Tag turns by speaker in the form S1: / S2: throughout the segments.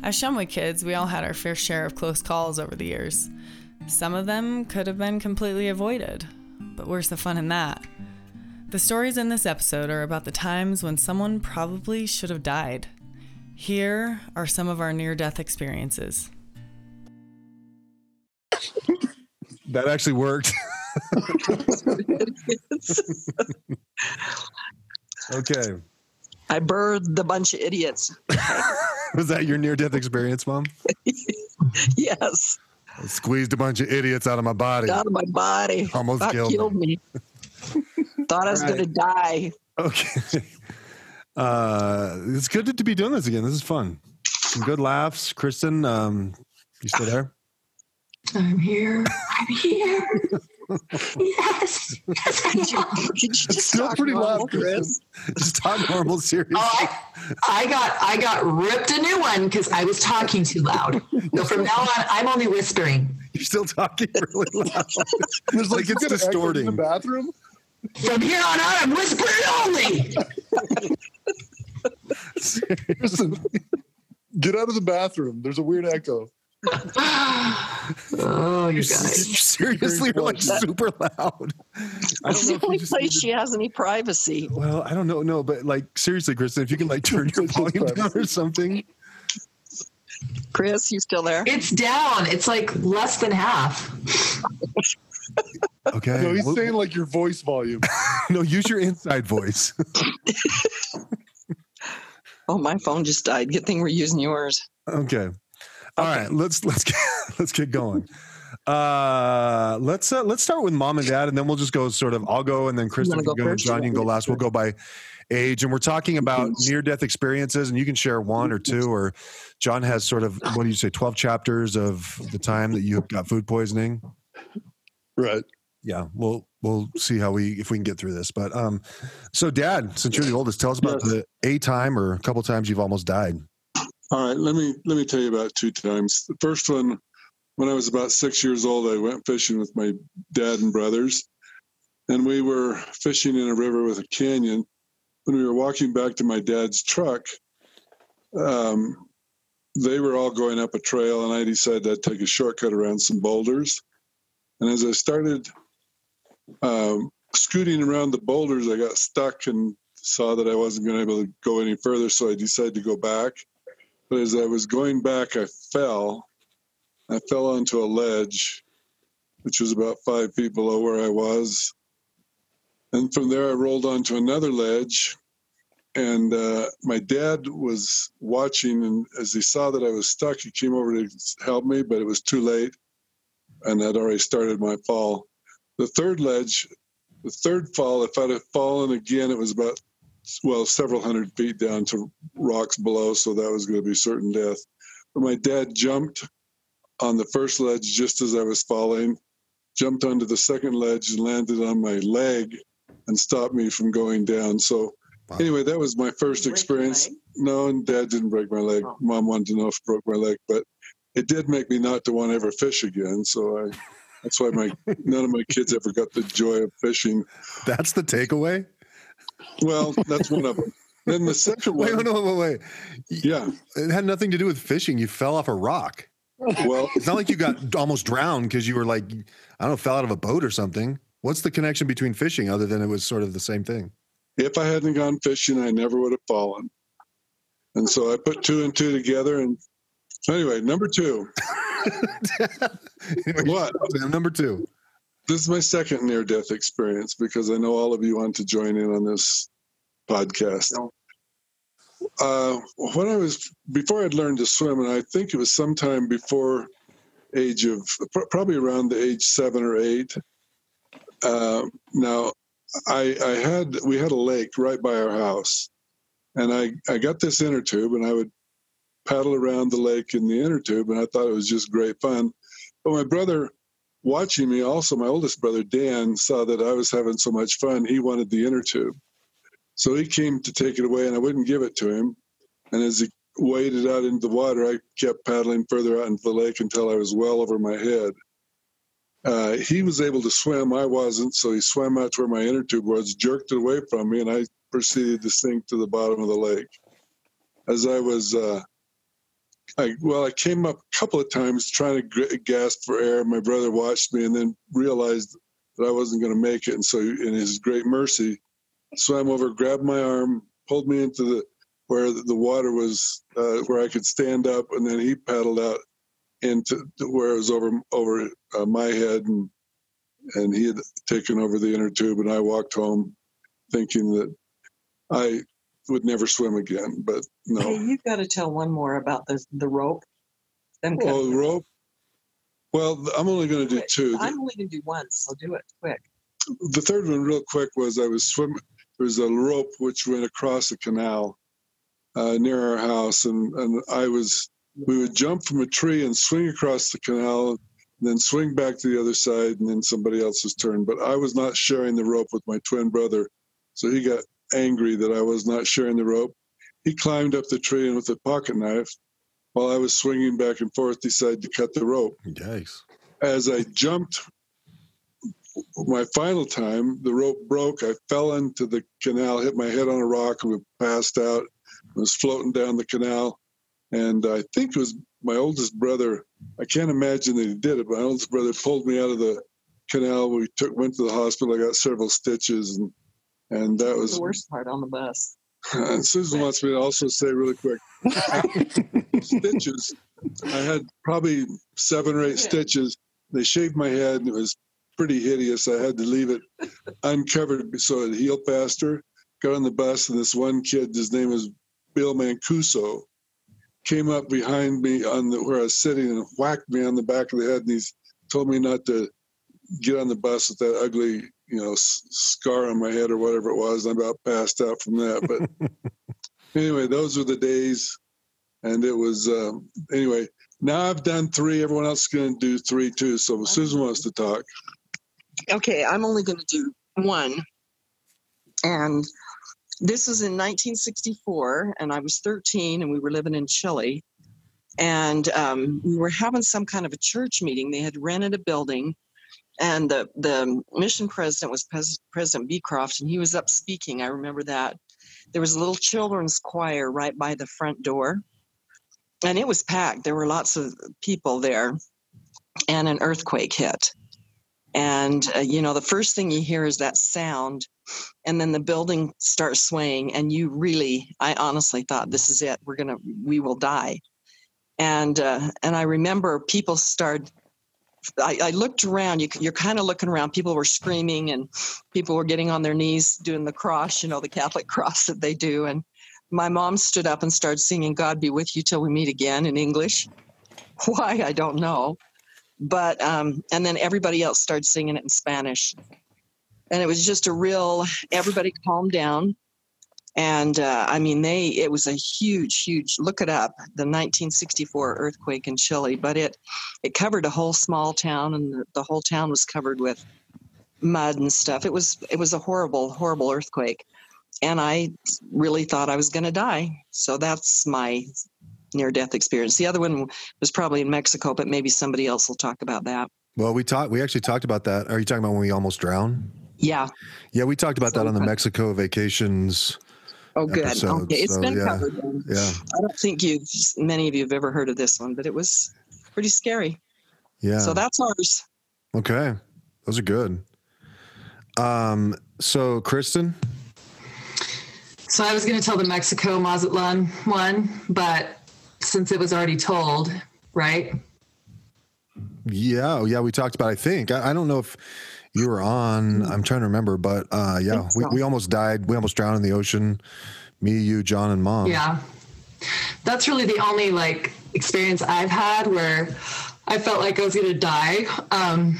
S1: As Shumway kids, we all had our fair share of close calls over the years. Some of them could have been completely avoided, but where's the fun in that? The stories in this episode are about the times when someone probably should have died. Here are some of our near death experiences.
S2: That actually worked. okay.
S3: I birthed a bunch of idiots.
S2: Was that your near death experience, Mom?
S3: yes.
S2: I squeezed a bunch of idiots out of my body.
S3: Out of my body.
S2: Almost
S3: About
S2: killed,
S3: killed
S2: me.
S3: me. Thought I was
S2: All
S3: going to die.
S2: Okay. Uh, it's good to be doing this again. This is fun. Some good laughs. Kristen, um, you still there?
S4: I'm here. I'm here. Yes. Yes, I am.
S3: Could you
S2: still pretty
S3: normal,
S2: loud,
S3: Chris?
S2: Just talk normal, serious.
S4: Oh, I, I got I got ripped a new one because I was talking too loud. So from now on, I'm only whispering.
S2: You're still talking really loud.
S5: It's
S2: Like it's
S5: some kind in
S2: distorting.
S5: the bathroom.
S4: From here on out, I'm whispering only.
S5: Listen, get out of the bathroom. There's a weird echo.
S4: Oh, you
S2: You
S4: guys.
S2: seriously are like
S5: That-
S2: super loud. I
S3: It's the only place
S2: needed-
S3: she has any privacy.
S2: Well, I don't know, no, but like seriously, Kristen, if you can like turn your volume down or something.
S3: Chris, you still there?
S4: It's down. It's like less than half.
S2: Okay.
S5: No, he's
S2: Well,
S5: saying like your voice volume.
S2: no, use your inside voice.
S3: Oh, my phone just died. Good thing we're using yours.
S2: Okay. All right, let's let's get let's get going. Uh let's uh, let's start with mom and dad and then we'll just go sort of I'll go and then Kristen
S3: wanna
S2: can
S3: go
S2: go and? John you can go last. We'll go by age and we're talking about near death experiences and you can share one or two or John has sort of what do you say 12 chapters of the time that you have got food poisoning.
S5: right.
S2: Yeah, we'll we'll see how we if we can get through this. But um so dad, since you're the oldest, tell us about
S6: Yes.
S2: the a time or a couple times you've almost died.
S6: All right, let me let me tell you about two times. The first one, when I was about six years old, I went fishing with my dad and brothers, and we were fishing in a river with a canyon. When we were walking back to my dad's truck, um, they were all going up a trail, and I decided I'd take a shortcut around some boulders. And as I started um, scooting around the boulders, I got stuck and saw that I wasn't going to be able to go any further, so I decided to go back. But as I was going back, I fell. I fell onto a ledge, which was about five feet below where I was. And from there, I rolled onto another ledge. And uh, my dad was watching, and as he saw that I was stuck, he came over to help me, but it was too late, and I'd already started my fall. The third ledge, the third fall, if I'd have fallen again, it was about well several hundred feet down to rocks below, so that was going to be certain death. But my dad jumped on the first ledge just as I was falling, jumped onto the second ledge and landed on my leg and stopped me from going down. So
S2: Wow.
S6: anyway, that was my first experience. No, and dad didn't break my leg.
S3: Oh.
S6: Mom wanted to know if it broke my leg, but it did make me not to want to ever fish again. So I that's why my none of my kids ever got the joy of fishing.
S2: That's the takeaway?
S6: Well, that's one of them. Then the second one,
S2: wait, wait, wait, wait.
S6: yeah.
S2: It had nothing to do with fishing. You fell off a rock.
S6: Well,
S2: It's not like you got almost drowned because you were like, I don't know, fell out of a boat or something. What's the connection between fishing other than it was sort of the same thing?
S6: if I hadn't gone fishing, I never would have fallen. And so I put two and two together. And anyway, number two,
S2: Anyway,
S6: What?
S2: Number two.
S6: This is my second near death experience because I know all of you want to join in on this podcast. Uh, when I was, before I'd learned to swim, and I think it was sometime before age of, pr- probably around the age seven or eight. Uh, now, I, I had, we had a lake right by our house, and I, I got this inner tube, and I would paddle around the lake in the inner tube, and I thought it was just great fun. But my brother, watching me, also my oldest brother Dan, saw that I was having so much fun. He wanted the inner tube, so he came to take it away, and I wouldn't give it to him. And as he waded out into the water, I kept paddling further out into the lake until I was well over my head. Uh, he was able to swim. I wasn't, so he swam out to where my inner tube was, jerked it away from me, and I proceeded to sink to the bottom of the lake. As I was uh, I well, I came up a couple of times trying to gasp for air. My brother watched me and then realized that I wasn't going to make it, and so in his great mercy, swam over, grabbed my arm, pulled me into the where the water was, uh, where I could stand up, and then he paddled out into to where it was over over uh, my head, and and he had taken over the inner tube, and I walked home thinking that I would never swim again. But no.
S3: Hey, you've got to tell one more about the the rope. Them
S6: Oh, the rope. Well, I'm only going to do two.
S3: I'm only going to do one, so do it quick.
S6: the third one, real quick, was I was swimming. There was a rope which went across a canal uh, near our house, and and I was. We would jump from a tree and swing across the canal, and then swing back to the other side, and then somebody else's turn. But I was not sharing the rope with my twin brother, so he got angry that I was not sharing the rope. He climbed up the tree and with a pocket knife, while I was swinging back and forth, decided to cut the rope.
S2: Yikes.
S6: as I jumped my final time, the rope broke. I fell into the canal, hit my head on a rock, and we passed out. I was floating down the canal. And I think it was my oldest brother. I can't imagine that he did it, but my oldest brother pulled me out of the canal. We took went to the hospital. I got several stitches, and and that
S3: was the worst part on the bus.
S6: And Susan wants me to also say really quick stitches. I had probably seven or eight stitches. They shaved my head and it was pretty hideous. I had to leave it uncovered so it healed faster. Got on the bus and this one kid, his name was Bill Mancuso, came up behind me on the where I was sitting and whacked me on the back of the head and he's told me not to get on the bus with that ugly, you know, s- scar on my head or whatever it was. I'm about passed out from that. But anyway, those were the days, and it was um, anyway. Now I've done three. Everyone else is going to do three too. So Susan wants to talk.
S3: Okay, I'm only going to do one. And this was in 1964, and I was 13, and we were living in Chile. And um, we were having some kind of a church meeting. They had rented a building, and the, the mission president was Pres- President Beecroft, and he was up speaking. I remember that. There was a little children's choir right by the front door, and it was packed. There were lots of people there, and an earthquake hit and uh, you know the first thing you hear is that sound and then the building starts swaying and you really i honestly thought this is it we're gonna we will die and uh, and i remember people started I, I looked around. You, you're kind of looking around. People were screaming, and people were getting on their knees doing the cross, you know, the Catholic cross that they do. And my mom stood up and started singing "God be with you till we meet again" in English. Why I don't know but um, and then everybody else started singing it in Spanish, and it was just a real. Everybody calmed down, and uh, I mean they. It was a huge, huge. Look it up, the 1964 earthquake in Chile, but it it covered a whole small town, and the, the whole town was covered with mud and stuff. It was it was a horrible, horrible earthquake, and I really thought I was going to die. So that's my near death experience. The other one was probably in Mexico, but maybe somebody else will talk about that.
S2: Well, we talked. We actually talked about that. Are you talking about when we almost drowned?
S3: Yeah.
S2: Yeah, we talked about that on the Mexico vacations.
S3: Oh, good.
S2: Episodes,
S3: okay, it's
S2: so,
S3: been
S2: yeah.
S3: covered. Then.
S2: Yeah,
S3: I don't think you, many of you, have ever heard of this one, but it was pretty scary.
S2: yeah.
S3: So that's ours.
S2: okay, those are good. Um. So, Kristen.
S4: So I was going to tell the Mexico Mazatlan one, but since it was already told, right?
S2: Yeah, oh, yeah, we talked about. I think I, I don't know if you were on. I'm trying to remember, but uh, yeah,
S3: think
S2: we, we almost died. We almost drowned in the ocean. Me, you, John, and Mom.
S4: Yeah. That's really the only like experience I've had where I felt like I was going to die. Um,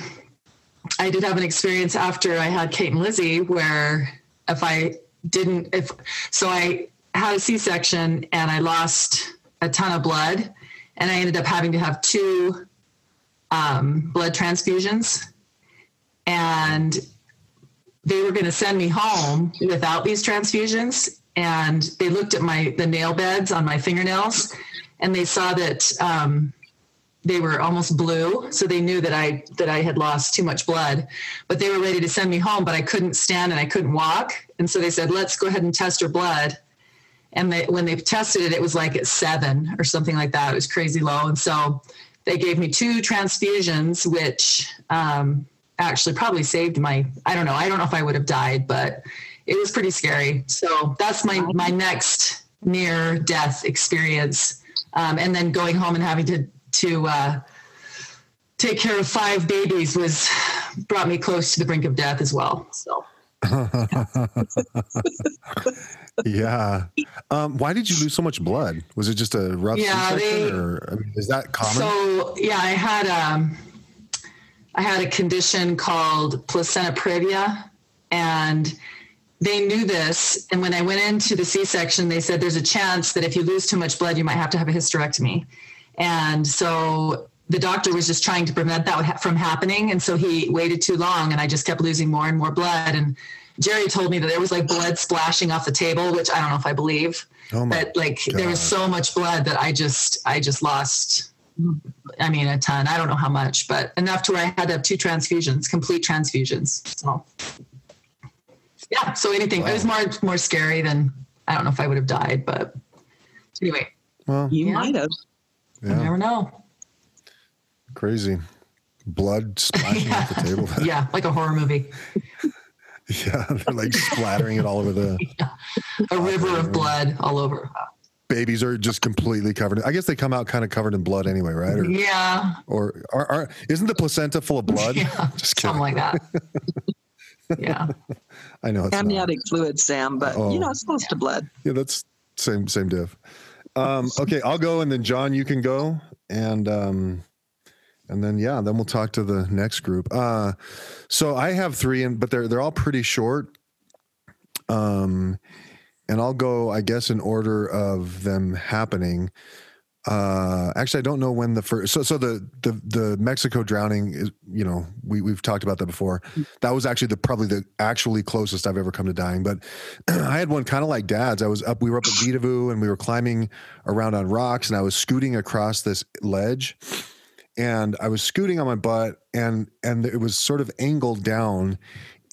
S4: I did have an experience after I had Kate and Lizzie where if I didn't, if so, I had a C section and I lost a ton of blood, and I ended up having to have two um, blood transfusions, and they were going to send me home without these transfusions. And they looked at my the nail beds on my fingernails and they saw that um, they were almost blue. So they knew that i that i had lost too much blood. But they were ready to send me home but i couldn't stand and i couldn't walk. And so they said let's go ahead and test your blood. And they, when they tested it, it was like at seven or something like that. It was crazy low, and so they gave me two transfusions, which um, actually probably saved my. I don't know. I don't know if I would have died, but it was pretty scary. So that's my my next near death experience, um, and then going home and having to to uh, take care of five babies was brought me close to the brink of death as well. So.
S2: yeah. Um, why did you lose so much blood? Was it just a rough
S4: Yeah, they-
S2: or I mean, is that common?
S4: So yeah, I had um, I had a condition called placenta previa, and they knew this. And when I went into the C-section, they said there's a chance that if you lose too much blood, you might have to have a hysterectomy. And so the doctor was just trying to prevent that from happening, and so he waited too long, and I just kept losing more and more blood. And Jerry told me that there was like blood splashing off the table, which I don't know if I believe
S2: oh my
S4: but like there was so much blood that I just I just lost I mean a ton. I don't know how much, but enough to where I had to have two transfusions, complete transfusions. So yeah, so anything it was more more scary than I don't know if I would have died, but anyway,
S2: well,
S3: You
S4: Yeah.
S3: might have.
S4: you
S2: yeah,
S4: never know.
S2: crazy. Blood splashing off the table.
S4: Yeah, like a horror movie.
S2: yeah, they're like splattering it all over the
S4: A river of blood all over.
S2: Babies are just completely covered. I guess they come out kind of covered in blood anyway, right? Or,
S4: Yeah.
S2: or are, are, isn't the placenta full of blood?
S4: Yeah.
S2: Just kidding.
S4: Something like that. Yeah.
S2: I know it's not.
S3: Amniotic fluid, Sam, but
S2: Oh.
S3: you know it's close to blood.
S2: Yeah, that's same same diff. Um, okay, I'll go, and then John, you can go, and um, and then yeah, then we'll talk to the next group. Uh, so I have three, and but they're they're all pretty short. Um, and I'll go, I guess, in order of them happening. Uh, actually, I don't know when the first. So, so the the the Mexico drowning is, you know, we we've talked about that before. That was actually the probably the actually closest I've ever come to dying. But I had one kind of like Dad's. I was up. We were up at Vedauwoo and we were climbing around on rocks, and I was scooting across this ledge, and I was scooting on my butt, and and it was sort of angled down,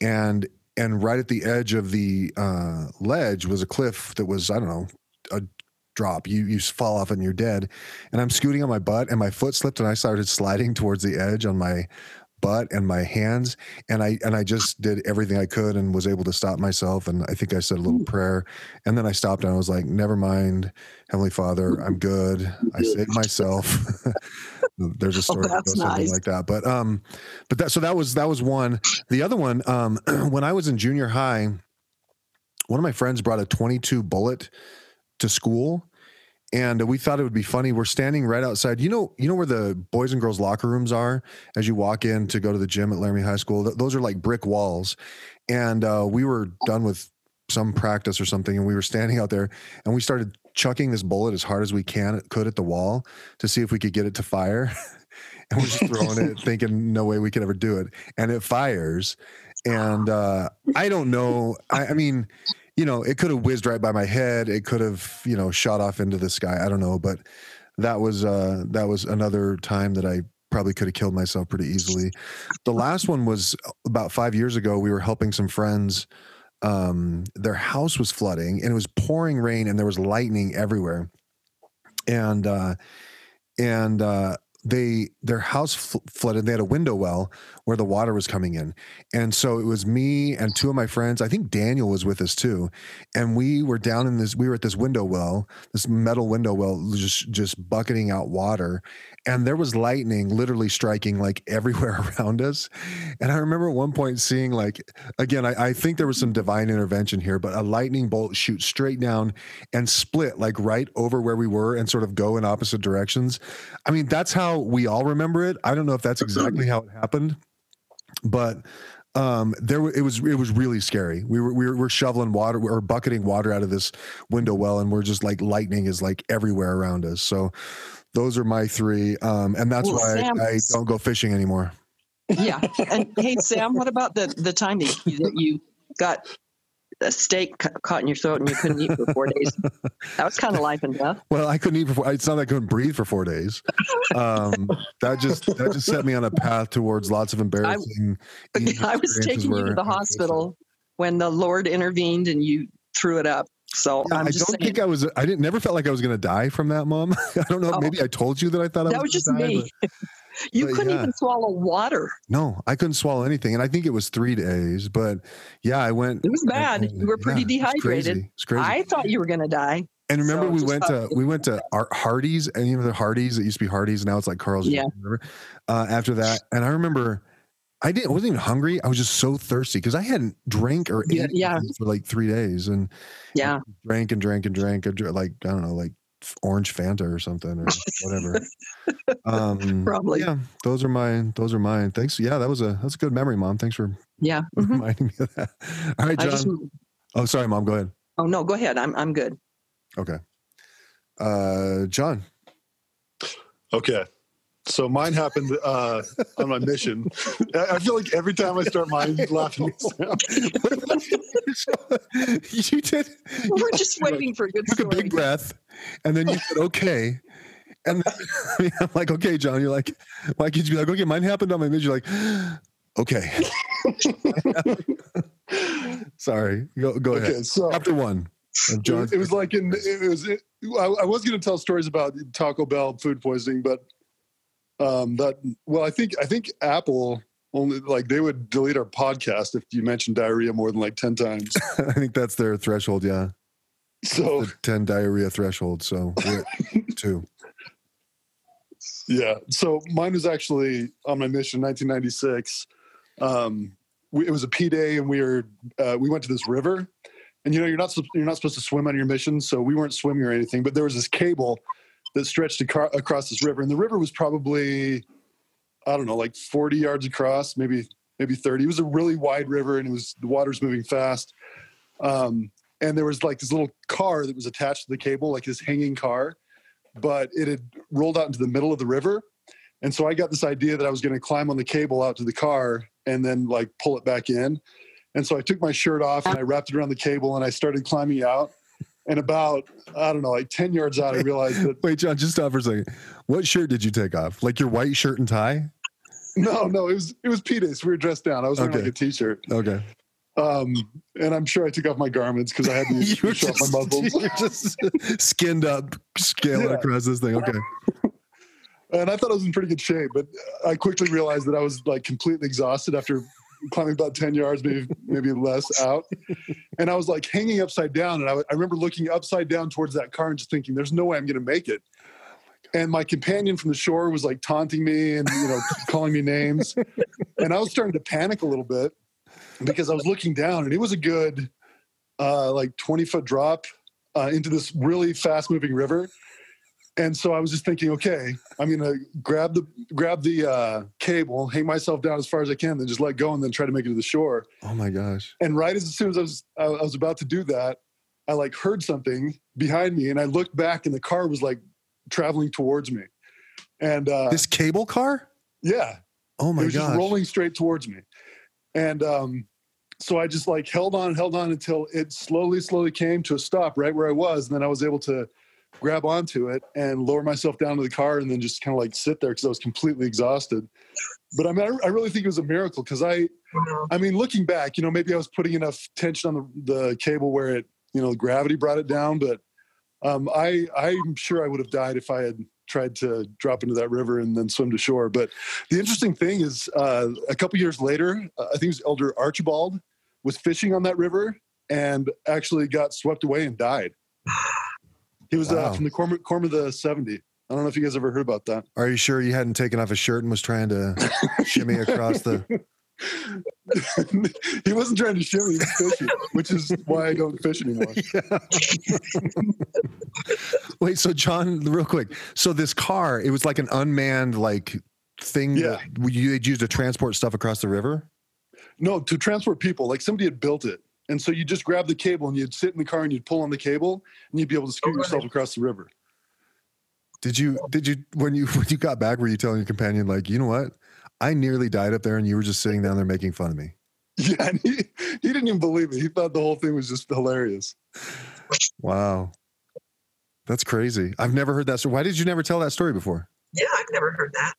S2: and and right at the edge of the uh, ledge was a cliff that was I don't know a drop. You you fall off and you're dead. And I'm scooting on my butt, and my foot slipped, and I started sliding towards the edge on my butt and my hands and i and i just did everything i could and was able to stop myself and i think i said a little prayer and then i stopped and i was like never mind heavenly father i'm good. I saved myself. There's a story that
S3: that's
S2: goes something
S3: nice.
S2: like that but um but that so that was that was one. The other one um when i was in junior high one of my friends brought a 22 bullet to school and we thought it would be funny. We're standing right outside. You know you know where the boys and girls locker rooms are as you walk in to go to the gym at laramie high school? Th- those are like brick walls. And uh, we were done with some practice or something and we were standing out there and we started chucking this bullet as hard as we can could at the wall to see if we could get it to fire. And we're just throwing it thinking no way we could ever do it. And it fires. And uh, i don't know. I, I mean you know, it could have whizzed right by my head. It could have, you know, shot off into the sky. I don't know, but that was uh that was another time that I probably could have killed myself pretty easily. The last one was about 5 years ago. We were helping some friends um their house was flooding and it was pouring rain and there was lightning everywhere. And uh and uh they their house fl- flooded they had a window well where the water was coming in. And so it was me and two of my friends i think daniel was with us too and we were down in this we were at this window well this metal window well just just bucketing out water and there was lightning literally striking like everywhere around us. And i remember at one point seeing like again i, I think there was some divine intervention here but a lightning bolt shoot straight down and split like right over where we were and sort of go in opposite directions. I mean that's how we all remember it. I don't know if that's exactly how it happened but um there it was it was really scary we were we were, we're shoveling water or bucketing water out of this window well and we're just like lightning is like everywhere around us so those are my three um and that's
S3: Well,
S2: why
S3: Sam-
S2: I, I don't go fishing anymore
S3: Yeah. And hey, Sam, what about the the time that you, that you got a steak ca- caught in your throat and you couldn't eat for four days? That was kind of life and death.
S2: well i couldn't eat for it's not that i couldn't breathe for four days um that just that just set me on a path towards lots of embarrassing eating
S3: I was taking you to the hospital when the Lord intervened and you threw it up. So
S2: Yeah,
S3: I'm
S2: I
S3: just
S2: don't
S3: saying,
S2: think I was. I didn't never felt like I was going to die from that, mom. I don't know.
S3: Oh.
S2: Maybe I told you that I thought I
S3: that was
S2: was
S3: just
S2: die,
S3: me. You
S2: but
S3: couldn't
S2: yeah.
S3: even swallow water.
S2: No, I couldn't swallow anything, and I think it was three days. But yeah, I went.
S3: It was bad.
S2: and-
S3: you were pretty
S2: yeah, it's
S3: dehydrated.
S2: crazy. It's crazy.
S3: I thought you were going to die.
S2: and remember,
S3: so
S2: we went to we went to Ar- Hardee's, and you know the Hardee's. It used to be Hardee's, now it's like Carl's.
S3: Yeah.
S2: Uh, after that, and I remember. I didn't. I wasn't even hungry. I was just so thirsty because I hadn't drank or
S3: Yeah,
S2: ate
S3: yeah.
S2: for like three days, and
S3: Yeah.
S2: drank and drank and drank. I dr- Like I don't know, like orange Fanta or something or whatever. um,
S3: Probably.
S2: Yeah, those are mine. Those are mine. Thanks. Yeah, that was a that's a good memory, mom. Thanks for
S3: Yeah. mhm.
S2: reminding me of that. All right, John.
S3: just,
S2: oh, sorry, mom. Go ahead.
S3: oh, no, go ahead. I'm, I'm good.
S2: Okay. Uh, John.
S7: Okay. So mine happened uh, on my mission. I I feel like every time I start mine, you're laughing.
S2: you did.
S3: We're just waiting for a good
S2: took a big breath, and then you said okay. And then, I'm like, okay, John. You're like, why can't you be like, okay, mine happened on my mission. You're like, okay. Sorry. Go go
S7: Okay,
S2: ahead.
S7: so
S2: Chapter one. Of
S7: it was, it was like in it was it, I, I was going to tell stories about Taco Bell food poisoning, but um, that well, I think I think Apple only like they would delete our podcast if you mentioned diarrhea more than like ten times.
S2: I think that's their threshold. Yeah,
S7: So
S2: the ten diarrhea threshold. So two.
S7: Yeah. So mine was actually on my mission, 1996. Um, we, it was a P day, and we were uh, we went to this river, and you know you're not you're not supposed to swim on your mission, so we weren't swimming or anything. But there was this cable that stretched aco- across this river, and the river was probably I don't know, like 40 yards across, maybe maybe 30. It was a really wide river, and it was the water's moving fast. Um, and there was like this little car that was attached to the cable, like this hanging car but it had rolled out into the middle of the river. And so I got this idea that I was going to climb on the cable out to the car and then like pull it back in. And so I took my shirt off and I wrapped it around the cable and I started climbing out. And about, I don't know, like 10 yards out, I realized that
S2: Wait, John, just stop for a second. What shirt did you take off? Like your white shirt and tie?
S7: no, no, it was, it was P. We were dressed down. I was wearing
S2: Okay.
S7: like a t-shirt.
S2: Okay.
S7: Um, and I'm sure I took off my garments because I had to
S2: You
S7: show off my muscles.
S2: you're just skinned up, scaling
S7: Yeah.
S2: across this thing. Okay.
S7: and I thought I was in pretty good shape, but I quickly realized that I was like completely exhausted after climbing about 10 yards, maybe maybe less out. And I was like hanging upside down. And I, I remember looking upside down towards that car and just thinking, there's no way I'm going to make it. And my companion from the shore was like taunting me and, you know, calling me names. And I was starting to panic a little bit because I was looking down and it was a good uh, like 20 foot drop uh, into this really fast moving river. And so I was just thinking, okay, I'm gonna grab the grab the uh, cable, hang myself down as far as I can, then just let go, and then try to make it to the shore.
S2: Oh my gosh.
S7: And right as, soon as I was I, was about to do that, I like heard something behind me, and I looked back, and the car was like traveling towards me. And uh,
S2: This cable car?
S7: yeah,
S2: Oh my god!
S7: it was just rolling straight towards me. And um, so I just like held on, held on until it slowly, slowly came to a stop right where I was. And then I was able to grab onto it and lower myself down to the car and then just kind of like sit there because I was completely exhausted. But I mean, I, I really think it was a miracle because I, I mean, looking back, you know, maybe I was putting enough tension on the, the cable where it, you know, gravity brought it down. But um, I, I'm sure I would have died if I had tried to drop into that river and then swim to shore. But the interesting thing is, uh, a couple years later, uh, I think it was Elder Archibald was fishing on that river and actually got swept away and died. He was
S2: Wow.
S7: uh, from the Quorum, Quorum of the 70. I don't know if you guys ever heard about that.
S2: Are you sure you hadn't taken off his shirt and was trying to shimmy across the?
S7: he wasn't trying to shimmy, fishing, which is why I don't fish anymore.
S2: Wait, so John, real quick. So this car, it was like an unmanned like thing
S7: Yeah.
S2: that you had used to transport stuff across the river.
S7: No, to transport people, like somebody had built it. And so you just grab the cable and you'd sit in the car and you'd pull on the cable and you'd be able to scoot yourself across the river.
S2: Did you? Did you? When you when you got back, were you telling your companion like, you know what? I nearly died up there, and you were just sitting down there making fun of me.
S7: Yeah, and he, he didn't even believe it. He thought the whole thing was just hilarious.
S2: Wow, that's crazy. I've never heard that story. Why did you never tell that story before?
S3: Yeah, I've never heard that.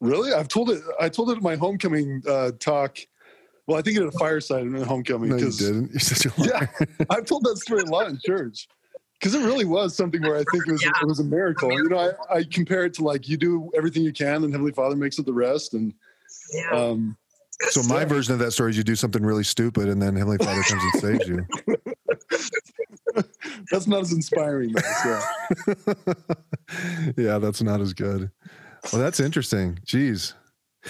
S7: Really? I've told it. I told it at my homecoming uh, talk Well, I think it had a fireside in homecoming.
S2: No, you
S7: 'cause-
S2: didn't. You're such a liar.
S7: Yeah, I've told that story a lot in church because it really was something where I think it was it was a miracle. You know, I, I compare it to like you do everything you can, and Heavenly Father makes it the rest. And
S3: Yeah.
S7: um,
S2: So my version of that story is you do something really stupid, and then Heavenly Father comes and saves you.
S7: that's not as inspiring. Though, so.
S2: yeah, that's not as good. Well, that's interesting. Jeez.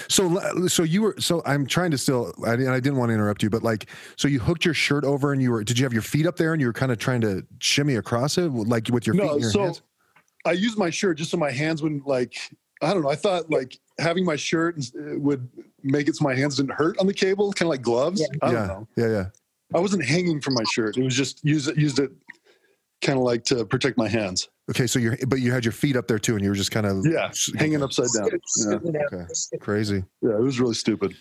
S2: So, so you were. So I'm trying to still. I, and I didn't want to interrupt you, but like, so you hooked your shirt over, and you were. Did you have your feet up there, and you were kind of trying to shimmy across it, like with your feet
S7: No,
S2: your
S7: so
S2: hands?
S7: I used my shirt just so my hands wouldn't like. I don't know. I thought like having my shirt uh, would make it so my hands didn't hurt on the cable, kind of like gloves. I don't
S2: yeah,
S7: know.
S2: yeah, yeah.
S7: I wasn't hanging from my shirt. It was just used it used it kind of like to protect my hands.
S2: Okay, so you're, but you had your feet up there too, and you were just kind of
S7: Yeah, hanging upside down. Yeah,
S2: Okay, crazy.
S7: yeah, it was really stupid.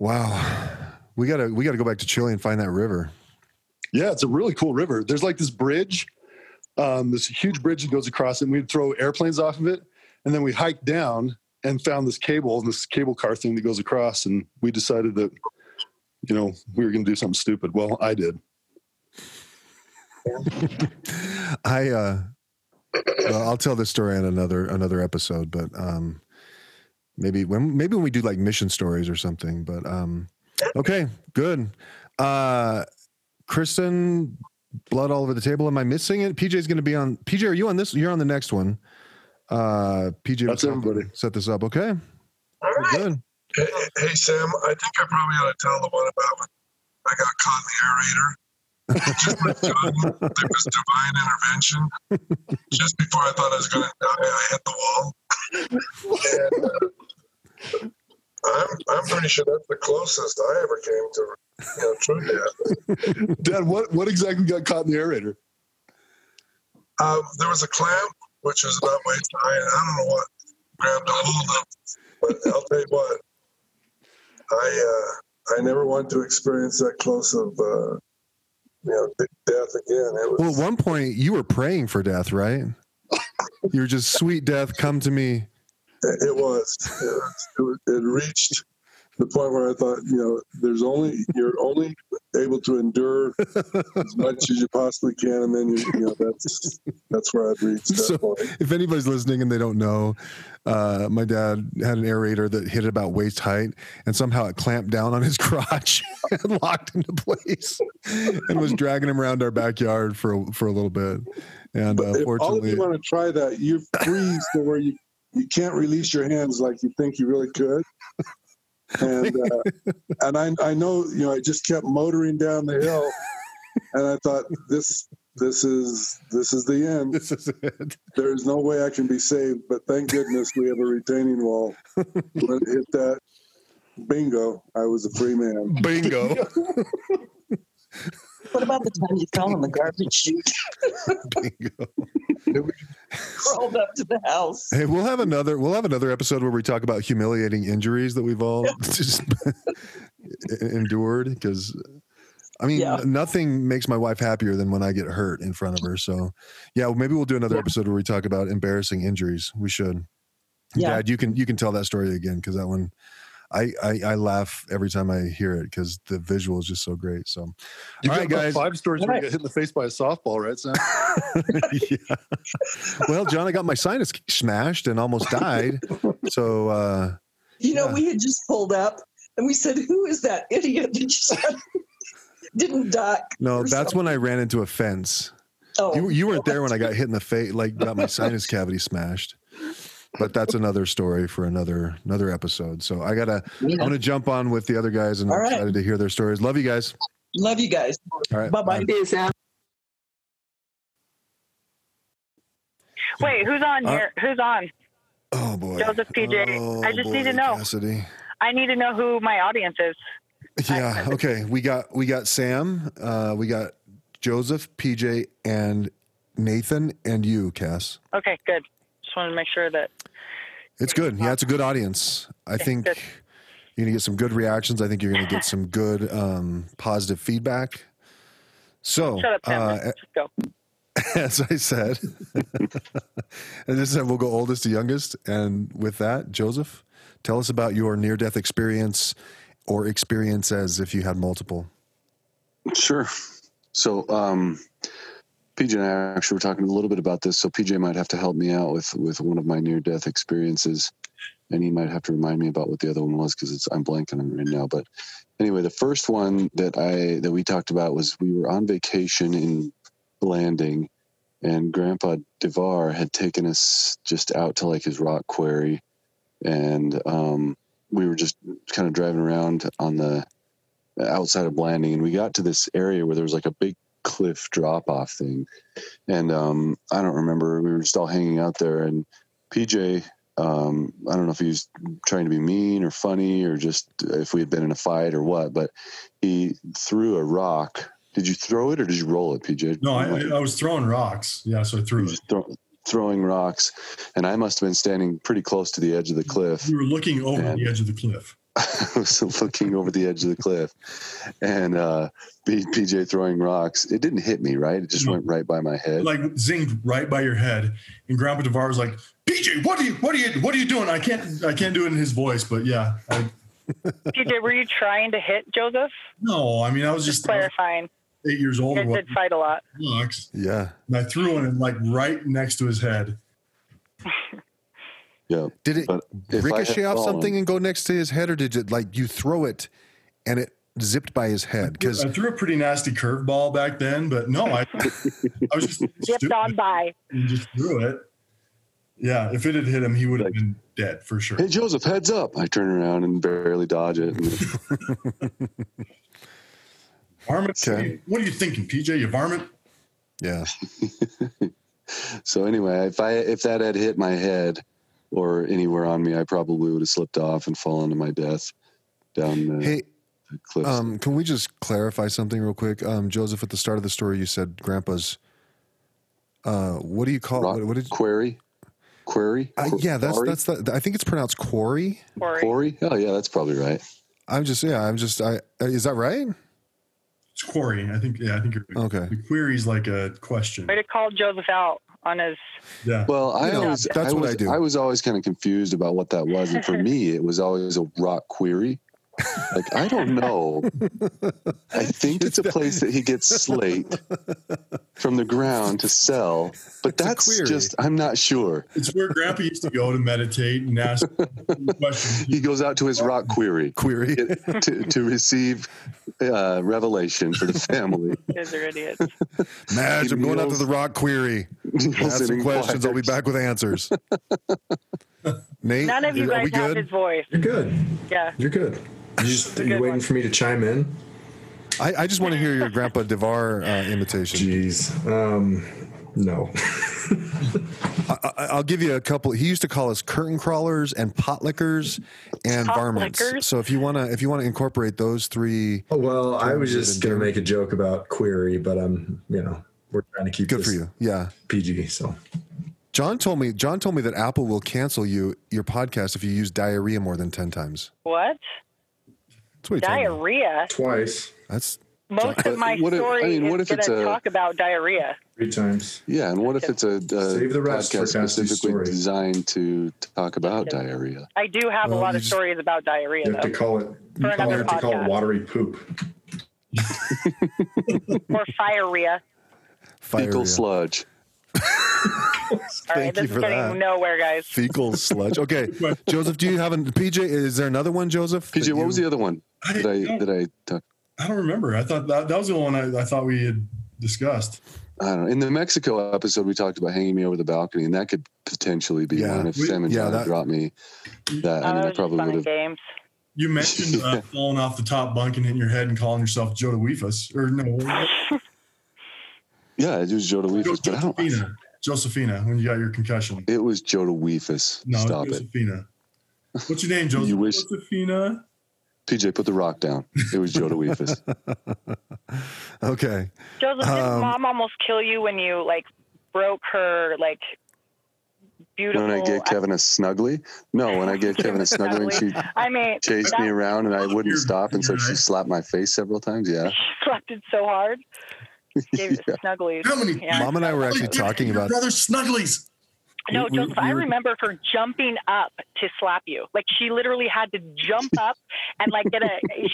S2: Wow, we gotta we gotta go back to Chile and find that river.
S7: Yeah, it's a really cool river. There's like this bridge, um, this huge bridge that goes across, it, and we'd throw airplanes off of it, and then we hiked down and found this cable and this cable car thing that goes across, and we decided that, you know, we were going to do something stupid. Well, I did.
S2: I uh well, I'll tell this story in another another episode, but um maybe when maybe when we do like mission stories or something. But um okay, good. Uh Kristen, blood all over the table. Am I missing it? PJ's gonna be on PJ, are you on this? You're on the next one. Uh PJ
S7: That's
S2: will help
S7: everybody.
S2: set this up, okay?
S3: All right.
S2: Good.
S6: Hey, hey, Sam, I think I probably ought to tell the one about when I got caught in the aerator. Just when I thought there was divine intervention. Just before I thought I was going to die, I hit the wall. And, uh, I'm, I'm pretty sure that's the closest I ever came to you know, true death.
S7: Dad, what, what exactly got caught in the aerator?
S6: Um, there was a clamp, which was about waist high, and I don't know what grabbed a hold of. But I'll tell you what, I uh, I never want to experience that close of uh, know death again. It was,
S2: Well, at one point you were praying for death, right? You were just sweet death, come to me.
S6: it, it was it, was- it, was- it reached the point where I thought, you know, there's only you're only able to endure as much as you possibly can, and then you, you know that's that's where I'd that
S2: So-
S6: point.
S2: if anybody's listening and they don't know, uh, my dad had an aerator that hit about waist height, and somehow it clamped down on his crotch and locked into place, and was dragging him around our backyard for a- for a little bit. And uh,
S6: If all of
S2: fortunately,
S6: you want to try that, you freeze to where you, you can't release your hands like you think you really could. And uh, and I I know you know I just kept motoring down the hill, and I thought this this is this is the end.
S2: this is it.
S6: There is no way I can be saved, but thank goodness we have a retaining wall. When it hit that, bingo! I was a free man.
S2: Bingo,
S3: What about the time you fell in the garbage chute,
S2: bingo.
S3: crawled up to the house?
S2: Hey, we'll have another we'll have another episode where we talk about humiliating injuries that we've all just endured because I mean
S3: Yeah.
S2: nothing makes my wife happier than when I get hurt in front of her. So yeah, well, maybe we'll do another
S3: Yeah.
S2: episode where we talk about embarrassing injuries. We should.
S3: Yeah.
S2: Dad, you can you can tell that story again because that one I, I I laugh every time I hear it because the visual is just so great. So
S7: You've
S2: All
S7: got about
S2: guys.
S7: five stories where you got hit in the face by a softball, right, Sam?
S2: yeah. Well, John, I got my sinus smashed and almost died. So uh
S3: You know,
S2: Yeah.
S3: we had just pulled up and we said, Who is that idiot that just didn't duck?
S2: no, that's
S3: something?
S2: when I ran into a fence.
S3: Oh,
S2: You, you weren't there when I got hit in the face, like got my sinus cavity smashed. But that's another story for another another episode. So I gotta I'm gonna jump on with the other guys and
S3: All
S2: I'm
S3: right.
S2: excited to hear their stories. Love you guys.
S3: Love you guys.
S2: All right.
S3: Bye bye.
S4: Hey, Sam.
S8: Wait, who's on
S2: Uh,
S8: here? Who's on?
S2: Oh boy.
S8: Joseph PJ. I just need to
S2: boy,
S8: know.
S2: Cassidy.
S8: I need to know who my audience is.
S2: Yeah. Okay. We got we got Sam, uh, we got Joseph, PJ, and Nathan, and you, Cass.
S8: Okay, good. Just wanted to make sure that.
S2: It's good. Yeah, it's a good audience. I think you're gonna get some good reactions. I think you're gonna get some good um, positive feedback. So,
S8: Shut up,
S2: uh,
S8: just go.
S2: as I said, as I said, we'll go oldest to youngest. And with that, Joseph, tell us about your near death experience or experience as if you had multiple?
S9: Sure. So, um, PJ and I actually were talking a little bit about this. So PJ might have to help me out with with one of my near death experiences, and he might have to remind me about what the other one was because it's I'm blanking on right now. But anyway, the first one that I that we talked about was we were on vacation in Blanding, and Grandpa Devar had taken us just out to like his rock quarry, and um, we were just kind of driving around on the outside of Blanding, and we got to this area where there was like a big cliff drop off thing, and um, I don't remember. We were just all hanging out there, and PJ. Um, I don't know if he was trying to be mean or funny or just if we had been in a fight or what, but he threw a rock. Did you throw it or did you roll it, PJ?
S7: No, I, I was throwing rocks. Yeah, so I threw it.
S9: Just throw, throwing rocks, and I must have been standing pretty close to the edge of the cliff.
S7: We were looking over
S9: And-
S7: the edge of the cliff.
S9: I was looking over the edge of the cliff, and uh, PJ throwing rocks. It didn't hit me, right? It just
S7: No.
S9: went right by my head.
S7: like zinged right by your head. And Grandpa Devar was like, PJ, what are you what are you what are you doing? I can't I can't do it in his voice, but yeah. I,
S8: PJ, were you trying to hit Joseph?
S7: no, I mean I was
S8: Just
S7: just I was
S8: clarifying.
S7: eight years old
S8: You
S7: or
S8: did fight a lot.
S7: rocks.
S2: Yeah.
S7: And I threw one and like right next to his head.
S9: yeah.
S2: Did it
S9: But if I had
S2: ricochet off
S9: fallen-
S2: something and go next to his head, or did it like you throw it and it zipped by his head? Because
S7: I threw a pretty nasty curveball back then, but no, I I was just
S8: Zipped on by.
S7: and just threw it. Yeah, if it had hit him, he would have
S9: Like-
S7: been dead for sure.
S9: Hey Joseph, heads up! I turn around and barely dodge it.
S7: Varmint,
S2: Okay.
S7: what are you thinking, PJ? You varmint?
S2: yeah,
S9: so anyway, if I if that had hit my head or anywhere on me, I probably would have slipped off and fallen to my death down the,
S2: hey,
S9: the cliff.
S2: um, can we just clarify something real quick, um, Joseph? At the start of the story, you said Grandpa's. Uh, what do you call
S9: Rock
S2: what, what did?
S9: quarry, quarry.
S2: Uh,
S9: Qu-
S2: yeah, that's
S9: quarry?
S2: that's the. I think it's pronounced quarry.
S8: Corey.
S9: quarry. Oh yeah, that's probably right.
S2: I'm just yeah. I'm just. I uh, is that right?
S7: It's quarry. I think. Yeah, I think you're.
S2: Okay.
S7: The query's like a question.
S8: Way to call Joseph out on his.
S7: Yeah.
S9: Well, I
S2: You know,
S9: always
S2: that's
S9: I
S2: what
S9: was,
S2: I do.
S9: I was always kind of confused about what that was, and for me, it was always a rock query. Like I don't know. I think it's a place that he gets slate from the ground to sell, but that's
S2: query.
S9: just I'm not sure.
S7: It's where Grandpa used to go to meditate and ask questions.
S9: He goes out to his rock query
S2: Query.
S9: to, to receive uh, revelation for the family.
S8: You guys are idiots.
S2: Madge, I'm going out to the rock query. Ask some questions. I'll be back with answers. Nate,
S8: None of you
S2: are we
S8: guys have
S2: good?
S8: his voice.
S10: You're good.
S8: Yeah.
S10: You're good. You just
S8: a
S10: you
S8: good
S10: waiting
S8: one.
S10: for me to chime in?
S2: I, I just want to hear your Grandpa Devar uh, imitation.
S10: Jeez. Um, no.
S2: I, I- I'll give you a couple. He used to call us curtain crawlers and potlickers and
S8: Pot
S2: varmints.
S8: lickers?
S2: So if you want to, if you want to incorporate those three,
S10: well, I was just gonna
S2: endearment.
S10: make a joke about query, but I'm you know we're trying to keep
S2: good
S10: this
S2: for you. Yeah.
S10: PG. So
S2: John told me. John told me that Apple will cancel you your podcast if you use diarrhea more than ten times.
S8: What?
S2: That's what he told me.
S8: Diarrhea.
S10: twice,
S2: That's
S8: Most
S9: But
S8: of my
S9: what if- I mean, what
S8: is
S9: if it's
S8: going to
S9: a-
S8: talk about diarrhea.
S10: three times.
S9: Yeah, and what if it's a, a
S10: Save the rest
S9: podcast specifically
S10: story.
S9: designed to talk about diarrhea?
S8: I do have
S2: Well,
S8: a lot of
S2: just-
S8: stories about diarrhea,
S10: You have to call it. You
S8: another
S10: have to call it watery poop.
S8: or firea.
S9: Fecal sludge.
S8: All right,
S2: Thank
S8: this
S2: you
S8: is
S2: for
S8: getting
S2: that.
S8: nowhere, guys.
S2: Fecal sludge. Okay, Joseph, do you have a PJ? Is there another one, Joseph?
S9: PJ, what
S2: you-
S9: was the other one
S7: I,
S9: that I
S7: don't,
S9: I talked?
S7: I don't remember. I thought that, that was the one I, I thought we had discussed.
S9: I don't know. In the Mexico episode, we talked about hanging me over the balcony, and that could potentially be
S2: Yeah.
S9: one if
S7: We-
S9: Sam and
S2: yeah,
S9: John
S2: that-
S9: dropped me. That I mean, I probably would have.
S8: games.
S7: You mentioned uh, falling off the top bunk and hitting your head and calling yourself Joe DeWeefus. Or no,
S9: Yeah, it was Joe DeWeefus, but I don't.
S7: Josephina. Josephina, when you got your concussion.
S9: It was Joe DeWeefus.
S7: No,
S9: Stop it,
S7: Josephina. What's your name, Joseph?
S9: You wish-
S7: Josephina?
S9: PJ. Put the rock down. It was Joe DeWeefus.
S2: Okay.
S8: Joseph, did
S2: Um,
S8: mom almost kill you when you like broke her like beautiful?
S9: when I gave Kevin a snuggly, no, when I gave Kevin a snuggly, and she
S8: I mean,
S9: chased me around, and I wouldn't stop, and so
S7: you're
S9: she slapped my face several times. Yeah,
S8: She slapped it so hard. Gave it
S9: Yeah.
S8: snugglies.
S7: How many-
S8: Yeah.
S2: Mom and I were actually talking about.
S7: brother Snugglies.
S8: No,
S2: We- we-
S8: Joseph, I
S2: we were-
S8: remember her jumping up to slap you. Like she literally had to jump up and like get a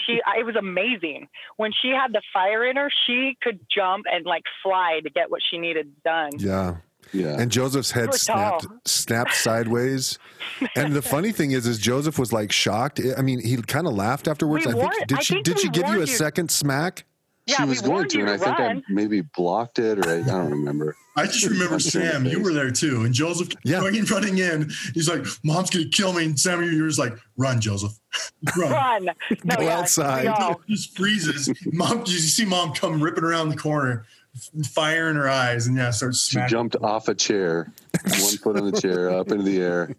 S8: she it was amazing. When she had the fire in her, she could jump and like fly to get what she needed done.
S2: Yeah.
S9: Yeah.
S2: And Joseph's head
S8: Really tall.
S2: snapped snapped sideways. And the funny thing is, is Joseph was like shocked. I mean, he kind of laughed afterwards.
S8: We
S2: I think
S8: warned-
S2: did
S8: I
S2: she
S8: think
S2: did she give you a
S8: you.
S2: second smack?
S8: Yeah,
S9: she
S8: we
S9: was going to,
S8: you
S9: and I think I maybe blocked it, or I, I don't remember.
S7: I just remember
S9: Punch her in the
S7: Sam. You were there too, and Joseph
S2: Yeah.
S7: running, running in. He's like, "Mom's gonna kill me," and Sam, you were just like, "Run, Joseph, run."
S8: Run. No,
S2: Go
S8: yeah,
S2: outside.
S8: we all-
S7: just freezes. Mom, you see mom come ripping around the corner, fire in her eyes, and yeah, starts
S9: She
S7: smacking.
S9: jumped off a chair, one foot on the chair, up into the air,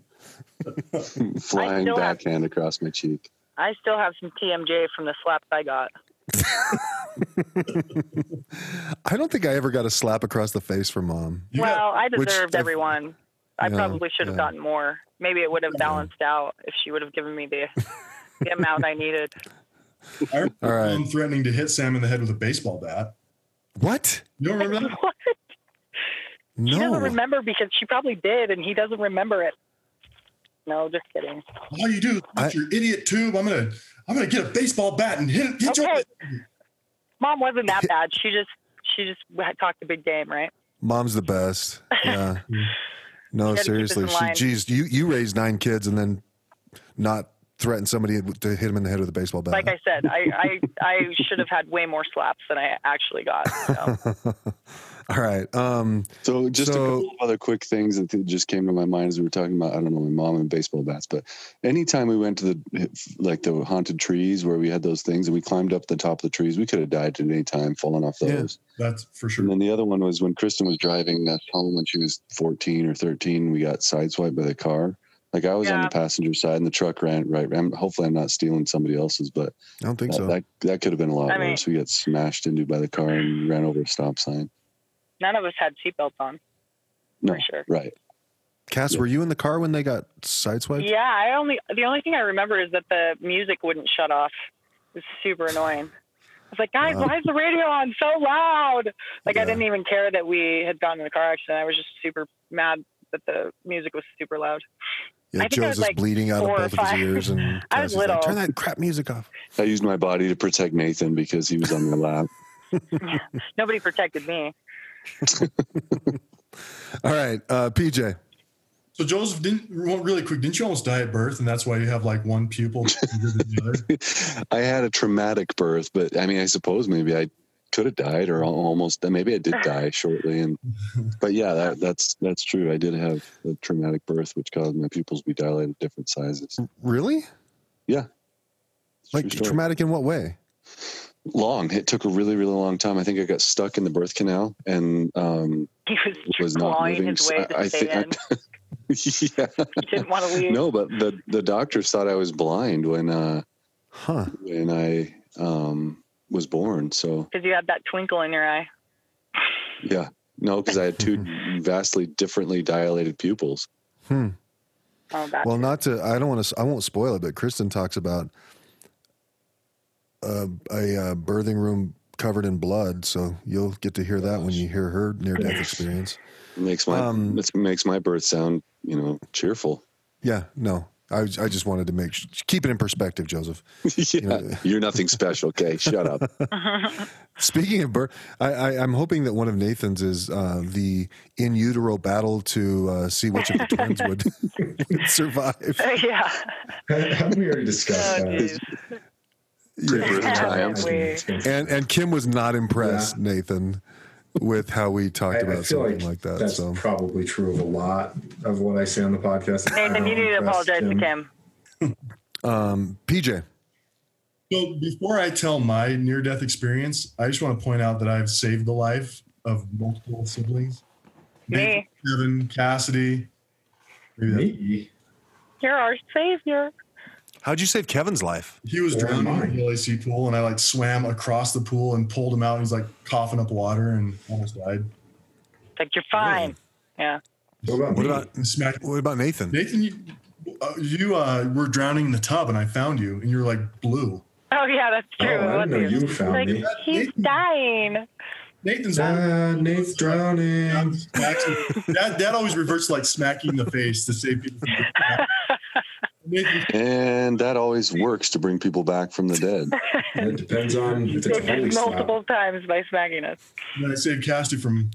S9: flying
S8: still have-
S9: backhand across my cheek.
S8: I still have some TMJ from the slaps I got.
S2: I don't think I ever got a slap across the face from mom.
S7: You
S8: well,
S7: got-
S8: I deserved
S2: I've-
S8: every one. I
S2: Yeah,
S8: probably should have
S2: yeah.
S8: gotten more. Maybe it would have balanced out if she would have given me the the amount I needed.
S7: I remember
S2: All right.
S7: mom threatening to hit Sam in the head with a baseball bat.
S2: What?
S7: You don't remember that?
S8: What? She doesn't remember because she probably did, and he doesn't remember it. No, just kidding.
S7: All you do is
S2: I-
S7: your idiot tube. I'm gonna, I'm gonna get a baseball bat and hit, hit
S8: Okay.
S7: your.
S8: Mom wasn't that bad. She just she just talked a big game, right?
S2: Mom's the best. Yeah. No,
S8: You gotta keep us
S2: seriously. She, geez, you you raised nine kids and then not threaten somebody to hit him in the head with a baseball bat.
S8: Like I said, I I, I should have had way more slaps than I actually got. So.
S2: All right. Um,
S9: So just
S2: So-
S9: a couple of other quick things that just came to my mind as we were talking about. I don't know my mom and baseball bats, but anytime we went to the like the haunted trees where we had those things and we climbed up the top of the trees, we could have died at any time falling off
S2: Yeah.
S9: those.
S7: That's for sure.
S9: And then the other one was when Kristen was driving us home when she was 14 or 13. We got sideswiped by the car. Like I was on the passenger side and the truck ran right. I'm, hopefully, I'm not stealing somebody else's, but
S2: I don't think
S9: that,
S2: so.
S9: that that could have been a lot
S8: I mean-
S9: worse. We got smashed into by the car and ran over a stop sign.
S8: None of us had seatbelts on.
S9: No,
S8: For sure.
S9: right.
S2: Cass, were you in the car when they got sideswiped?
S8: Yeah, I only the only thing I remember is that the music wouldn't shut off. It was super annoying. I was like, guys,
S2: Wow.
S8: why is the radio on so loud? Like
S2: Yeah.
S8: I didn't even care that we had gotten in a car accident. I was just super mad that the music was super loud.
S2: Yeah,
S8: I think I was like
S2: bleeding out of both of his ears, and
S8: I was
S2: Cassie's like, turn that crap music off.
S9: I used my body to protect Nathan because he was on my lap.
S8: Nobody protected me.
S2: All right, uh, PJ.
S7: So Joseph didn't really quick. Didn't you almost die at birth, and that's why you have like one pupil than the other?
S9: I had a traumatic birth, but I mean, I suppose maybe I could have died or almost. Maybe I did die shortly, and but yeah, that, that's that's true. I did have a traumatic birth, which caused my pupils to be dilated different sizes.
S2: Really?
S9: Yeah,
S2: Like traumatic in what way?
S9: Long. It took a really really long time. I think I got stuck in the birth canal and um,
S8: He was,
S9: was not moving.
S8: his way to
S9: I, I think.
S8: in.
S9: yeah.
S8: He didn't want to leave.
S9: No, but the the doctors thought I was blind when uh
S2: Huh.
S9: when I um was born. So
S8: Because you had that twinkle in your eye.
S9: yeah, no, because I had two vastly differently dilated pupils.
S2: Hmm.
S8: Oh.
S2: Well, not to. I don't want to. I won't spoil it, but Kristen talks about uh, a uh, birthing room covered in blood. So you'll get to hear that when you hear her near-death experience.
S9: It makes my
S2: Um,
S9: it makes my birth sound you know cheerful.
S2: Yeah. No. I, I just wanted to make keep it in perspective, Joseph.
S9: yeah, you're nothing special. Okay, shut up.
S2: Speaking of birth, I, I, I'm hoping that one of Nathan's is uh, the in utero battle to uh, see which of the twins would, would survive.
S8: yeah.
S10: Haven't we already discussed
S8: Oh,
S10: that?
S8: Geez. Yeah.
S2: And and Kim was not impressed, Nathan, with how we talked
S10: I, I
S2: about
S10: feel
S2: something
S10: like,
S2: like, that.
S10: that's
S2: So
S10: probably true of a lot of what I say on the podcast.
S8: Nathan, you need to apologize to Kim.
S2: um, PJ,
S7: So before I tell my near-death experience, I just want to point out that I've saved the life of multiple siblings.
S8: Me.
S7: Kevin, Cassidy. Maybe
S10: Me?
S8: You're our savior.
S2: How'd you save Kevin's life?
S7: He was
S10: Or
S7: drowning in
S10: mine.
S7: the LAC pool, and I like swam across the pool and pulled him out. And he's like coughing up water and almost died.
S8: It's like, you're fine. Yeah.
S10: What about
S2: What about
S7: And
S2: what about Nathan?
S7: Nathan, you, uh, you uh, were drowning in the tub, and I found you, and you were like blue.
S8: Oh, yeah, that's
S10: Oh,
S8: true.
S10: I didn't know you found
S8: like,
S10: me.
S8: he's dying.
S7: Nathan's
S10: Dad, Nate's drowning.
S7: smacks. Dad, Dad always reverts to like smacking the face to save people from getting back. Nathan,
S9: And that always works to bring people back from the dead.
S10: It depends on if it's a
S8: Saved
S10: holy
S8: us
S10: slap.
S8: multiple times by smacking us.
S7: then I saved Casty from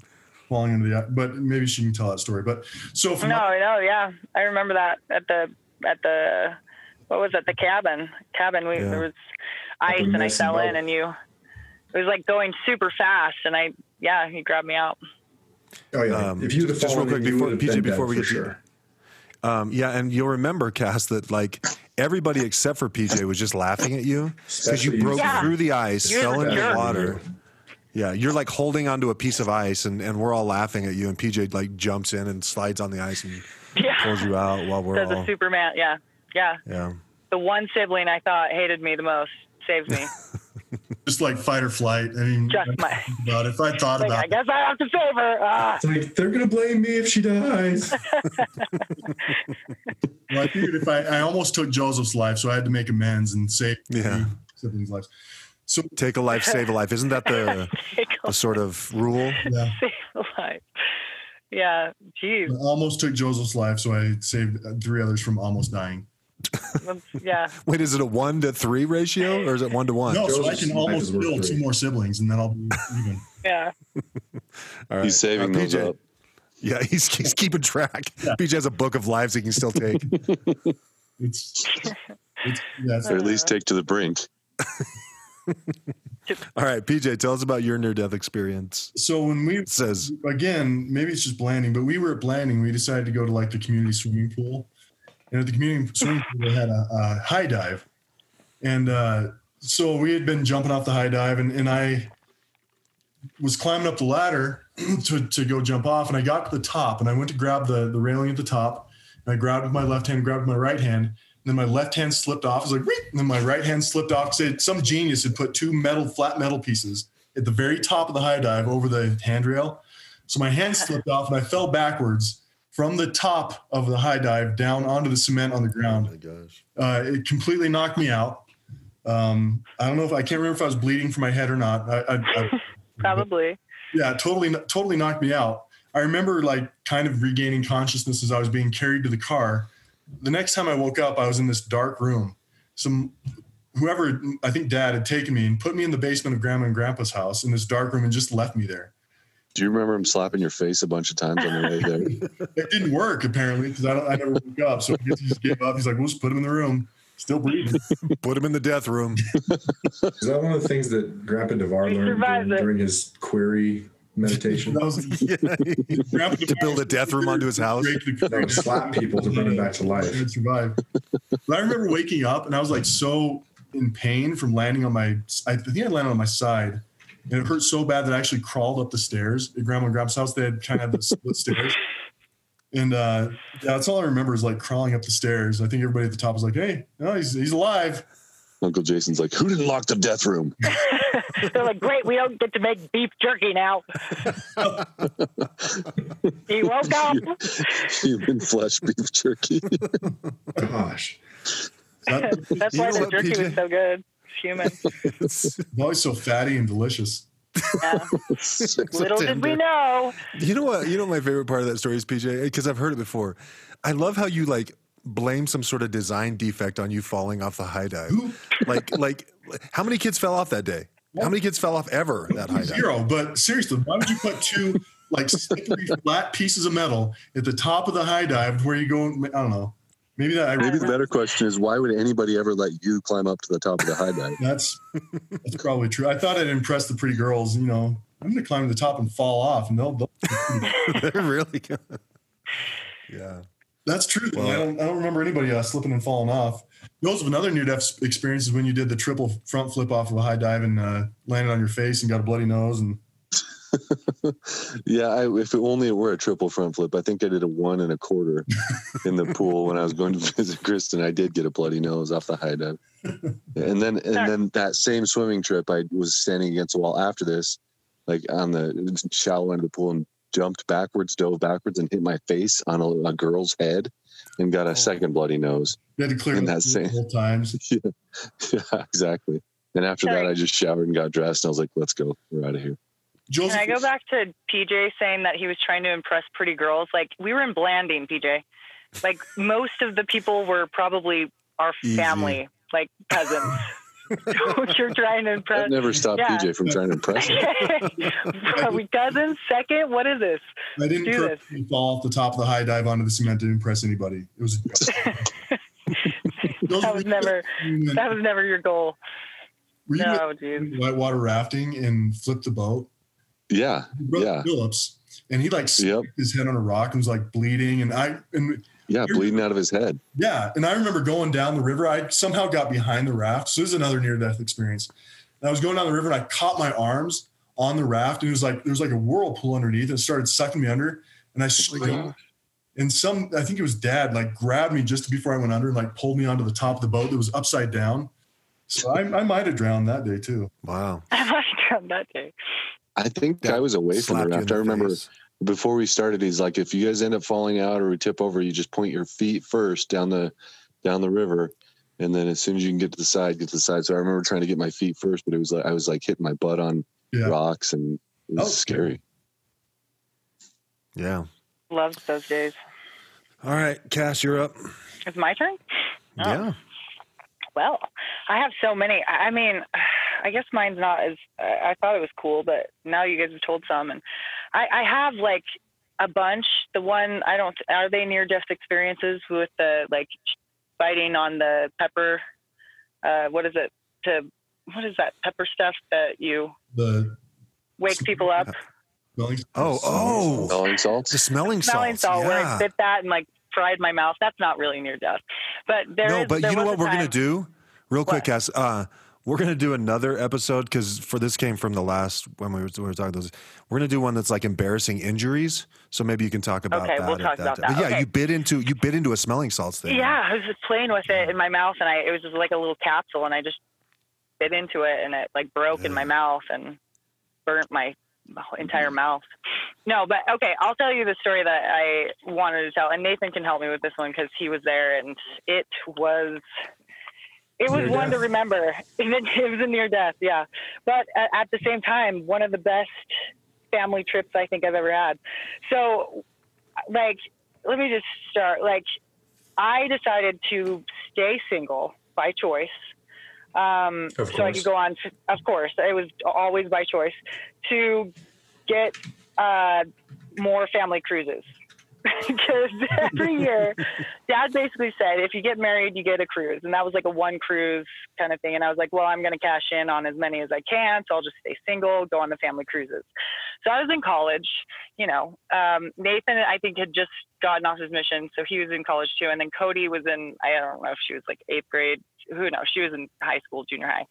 S7: falling into the but maybe she can tell that story. But so from
S8: No, no, yeah, I remember that at the at the what was it? The cabin. Cabin. We
S2: Yeah.
S8: there was ice, and I
S10: messy
S8: fell in, and you. It was like going super fast, and I yeah, he grabbed me out.
S10: Oh yeah.
S2: Um,
S10: if you'd have
S2: just real
S10: fallen
S2: quick
S10: you
S2: before-
S10: would have
S2: PJ,
S10: been
S2: before
S10: dead
S2: we
S10: for
S2: get to-
S10: sure.
S2: Um, yeah, and you'll remember, Cass, that like everybody except for PJ was just laughing at you because you broke
S8: Yeah.
S2: through the ice,
S8: You're
S2: fell
S8: the
S2: into the water. Yeah, you're like holding onto a piece of ice, and, and we're all laughing at you. And PJ like jumps in and slides on the ice and
S8: Yeah.
S2: pulls you out while we're all
S8: a Superman. Yeah, yeah.
S2: yeah.
S8: The one sibling I thought hated me the most saved me.
S7: just like fight or flight. I mean,
S8: Just my.
S7: about it. if I thought
S8: Like,
S7: about
S8: I guess I have to save her. Ah.
S10: It's like they're gonna blame me if she dies.
S7: Well, I figured if I, I almost took Joseph's life, so I had to make amends and save
S2: Yeah.
S7: the siblings' lives. So
S2: Take a life, save a life. Isn't that the the
S8: a
S2: sort of rule?
S7: yeah,
S8: save a life. Yeah, geez.
S7: I almost took Joseph's life, so I saved uh, three others from almost dying.
S8: That's- Yeah.
S2: Wait, is it a one to three ratio or is it one to one?
S7: No, so I can almost
S10: build worth
S7: two more siblings, and then I'll be even.
S8: Yeah.
S2: All right.
S9: He's saving
S2: Uh,
S9: those
S2: PJ.
S9: up.
S2: Yeah, he's he's keeping track. PJ has a book of lives he can still take.
S7: It's, it's yeah, it's,
S9: Or at least take to the brink.
S2: All right, PJ, tell us about your near death experience.
S7: so when we
S2: It says
S7: again, maybe it's just Blanding, but we were at Blanding. We decided to go to like the community swimming pool, and at the community swimming pool they had a, a high dive, and uh, so we had been jumping off the high dive, and, and I was climbing up the ladder to, to go jump off, and I got to the top, and I went to grab the the railing at the top, and I grabbed with my left hand, grabbed with my right hand. And then my left hand slipped off. I was like, "Wheep," and then my right hand slipped off. Said some genius had put two metal, flat metal pieces at the very top of the high dive over the handrail. So my hand slipped off and I fell backwards from the top of the high dive down onto the cement on the
S2: Oh
S7: ground.
S2: my gosh.
S7: Uh, it completely knocked me out. Um, I don't know if I can't remember if I was bleeding from my head or not. I, I, I,
S8: Probably.
S7: yeah, totally, totally knocked me out. I remember like kind of regaining consciousness as I was being carried to the car. The next time I woke up, I was in this dark room. Some whoever I think dad had taken me and put me in the basement of grandma and grandpa's house in this dark room and just left me there.
S9: Do you remember him slapping your face a bunch of times on the way there?
S7: It didn't work apparently because I, don't- I never woke up. So I guess he just gave up. He's like, we'll just put him in the room, still breathing.
S2: Put him in the death room.
S10: Is that one of the things that Grandpa Devar learned during, during his query meditation?
S7: Was
S2: Yeah. To build a death room onto his house.
S10: No, slap people to bring them back to life.
S7: and survive. But I remember waking up and I was like so in pain from landing on my. I think I landed on my side, and it hurt so bad that I actually crawled up the stairs at Grandma and Grandpa's house. They had kind of the split stairs, and uh, yeah, that's all I remember is like crawling up the stairs. I think everybody at the top was like, "Hey, no, he's he's alive."
S9: Uncle Jason's like, who didn't lock the death room?
S8: They're like, great, we don't get to make beef jerky now. he woke up.
S9: Human flesh beef jerky.
S10: Gosh.
S7: That,
S8: That's why the jerky
S2: PJ?
S8: was so good. It's human.
S7: it's always so fatty and delicious.
S8: Yeah.
S2: So
S8: Little did we know.
S2: You know what? You know my favorite part of that story is PJ because I've heard it before. I love how you like blame some sort of design defect on you falling off the high dive. like, like, how many kids fell off that day? How many kids fell off ever that high dive?
S7: Zero. But seriously, why would you put two like slippery flat pieces of metal at the top of the high dive where you go? I don't know. Maybe that. I,
S9: Maybe the better question is why would anybody ever let you climb up to the top of the high dive?
S7: That's that's probably true. I thought I'd impress the pretty girls. You know, I'm going to climb to the top and fall off, and they'll. they'll
S2: They're really good. Yeah.
S7: that's true. though. I don't. I don't remember anybody uh, slipping and falling off. Those of another near death experience is when you did the triple front flip off of a high dive and uh, landed on your face and got a bloody nose. And
S9: Yeah, I, if it only it were a triple front flip, I think I did a one and a quarter in the pool when I was going to visit Kristen. I did get a bloody nose off the high dive, and then and then that same swimming trip, I was standing against a wall after this, like on the shallow end of the pool, and jumped backwards, dove backwards, and hit my face on a, a girl's head, and got a oh. second bloody nose.
S7: you had to clear
S9: In that same-
S7: multiple times.
S9: yeah, exactly. And after that, I just showered and got dressed, and I was like, "Let's go, we're out of here."
S7: Joseph,
S8: Can I go back to PJ saying that he was trying to impress pretty girls? Like we were in Blanding, PJ. Like most of the people were probably our
S2: Easy.
S8: family, like cousins. You're trying to impress.
S9: That never stopped
S8: Yeah.
S9: PJ from trying to impress him.
S8: Are we cousins? Second? What is this?
S7: I didn't
S8: do this.
S7: fall off the top of the high dive onto the cement to impress anybody. It was.
S8: That was never that was never your goal.
S7: Were you
S8: No, dude.
S7: whitewater rafting and flip the boat?
S9: Yeah,
S7: Brother
S9: yeah,
S7: Phillips, and he like
S9: Yep.
S7: his head on a rock and was like bleeding. And I and
S9: yeah, bleeding out of his head.
S7: yeah, and I remember going down the river. I somehow got behind the raft. So this is another near death experience. And I was going down the river and I caught my arms on the raft. And it was like there was like a whirlpool underneath and it started sucking me under. And I oh, screamed. And some, I think it was dad, like grabbed me just before I went under and like pulled me onto the top of the boat that was upside down. So I, I might have drowned that day too.
S2: Wow.
S8: I must have drowned that day.
S9: I think I was away from the
S2: Slapped you in
S9: raft. I remember
S2: face.
S9: before we started, he's like, if you guys end up falling out or we tip over, you just point your feet first down the down the river, and then as soon as you can get to the side, get to the side. So I remember trying to get my feet first, but it was like I was like hitting my butt on
S7: Yeah.
S9: rocks, and it was
S7: Oh,
S9: scary.
S2: Yeah.
S8: Loved those days.
S2: All right, Cass, you're up.
S8: It's my turn? Oh.
S2: Yeah.
S8: Well, I have so many. I I mean, I guess mine's not as. I I thought it was cool, but now you guys have told some, and I, I have like a bunch. The one I don't. Are they near death experiences with the like biting on the pepper? Uh, what is it? To what is that pepper stuff that you
S7: The
S8: wake people up?
S7: smelling-
S2: Oh, oh.
S9: Smelling salts.
S2: The smelling
S8: Smelling
S2: salts.
S8: salt, where I bit that and like fried my mouth. That's not really near death, but there
S2: no,
S8: is-
S2: but
S8: there
S2: you know what we're gonna do, real quick,
S8: What?
S2: Cass. Uh, we're gonna do another episode because for this came from the last when we were, we were talking those. We're gonna do one that's like embarrassing injuries. So maybe you can talk about
S8: Okay,
S2: that.
S8: we'll talk about
S2: time.
S8: that.
S2: But yeah,
S8: Okay.
S2: you bit into you bit into a smelling salts thing.
S8: Yeah, I was just playing with it in my mouth, and I it was just like a little capsule, and I just bit into it, and it like broke in my mouth and burnt my entire mouth. No, but okay, I'll tell you the story that I wanted to tell, and Nathan can help me with this one because he was there, and it was. It was
S7: Near
S8: one to remember. It was a near death, yeah. But at, the same time, one of the best family trips I think I've ever had. So, like, let me just start. Like, I decided to stay single by choice. Um, so I could go on, to, of course, it was always by choice to get uh, more family cruises. Because every year, dad basically said, if you get married, you get a cruise. And that was like a one cruise kind of thing. And I was like, well, I'm going to cash in on as many as I can. So I'll just stay single, go on the family cruises. So I was in college, you know. Um, Nathan, I think, had just gotten off his mission. So he was in college too. And then Cody was in, I don't know if she was like eighth grade. Who knows? She was in high school, junior high.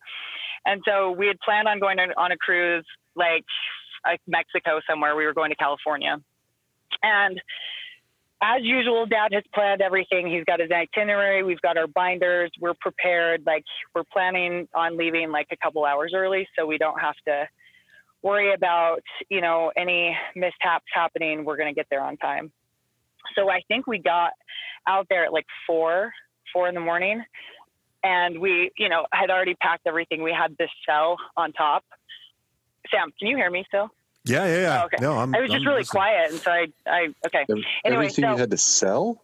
S8: And so we had planned on going on a cruise, like, like Mexico somewhere. We were going to California. And as usual, dad has planned everything. He's got his itinerary. We've got our binders. We're prepared. Like we're planning on leaving like a couple hours early so we don't have to worry about, you know, any mishaps happening. We're going to get there on time. So I think we got out there at like four, four in the morning. And we, you know, had already packed everything. We had this cell on top. Sam, can you hear me still?
S2: Yeah, yeah, yeah.
S8: Oh, okay.
S2: No, I'm.
S8: I was just
S2: I'm
S8: really
S2: listening.
S8: quiet, and so I, I okay.
S9: Ev-
S8: Anyway,
S9: Everything
S8: so
S9: you had to sell.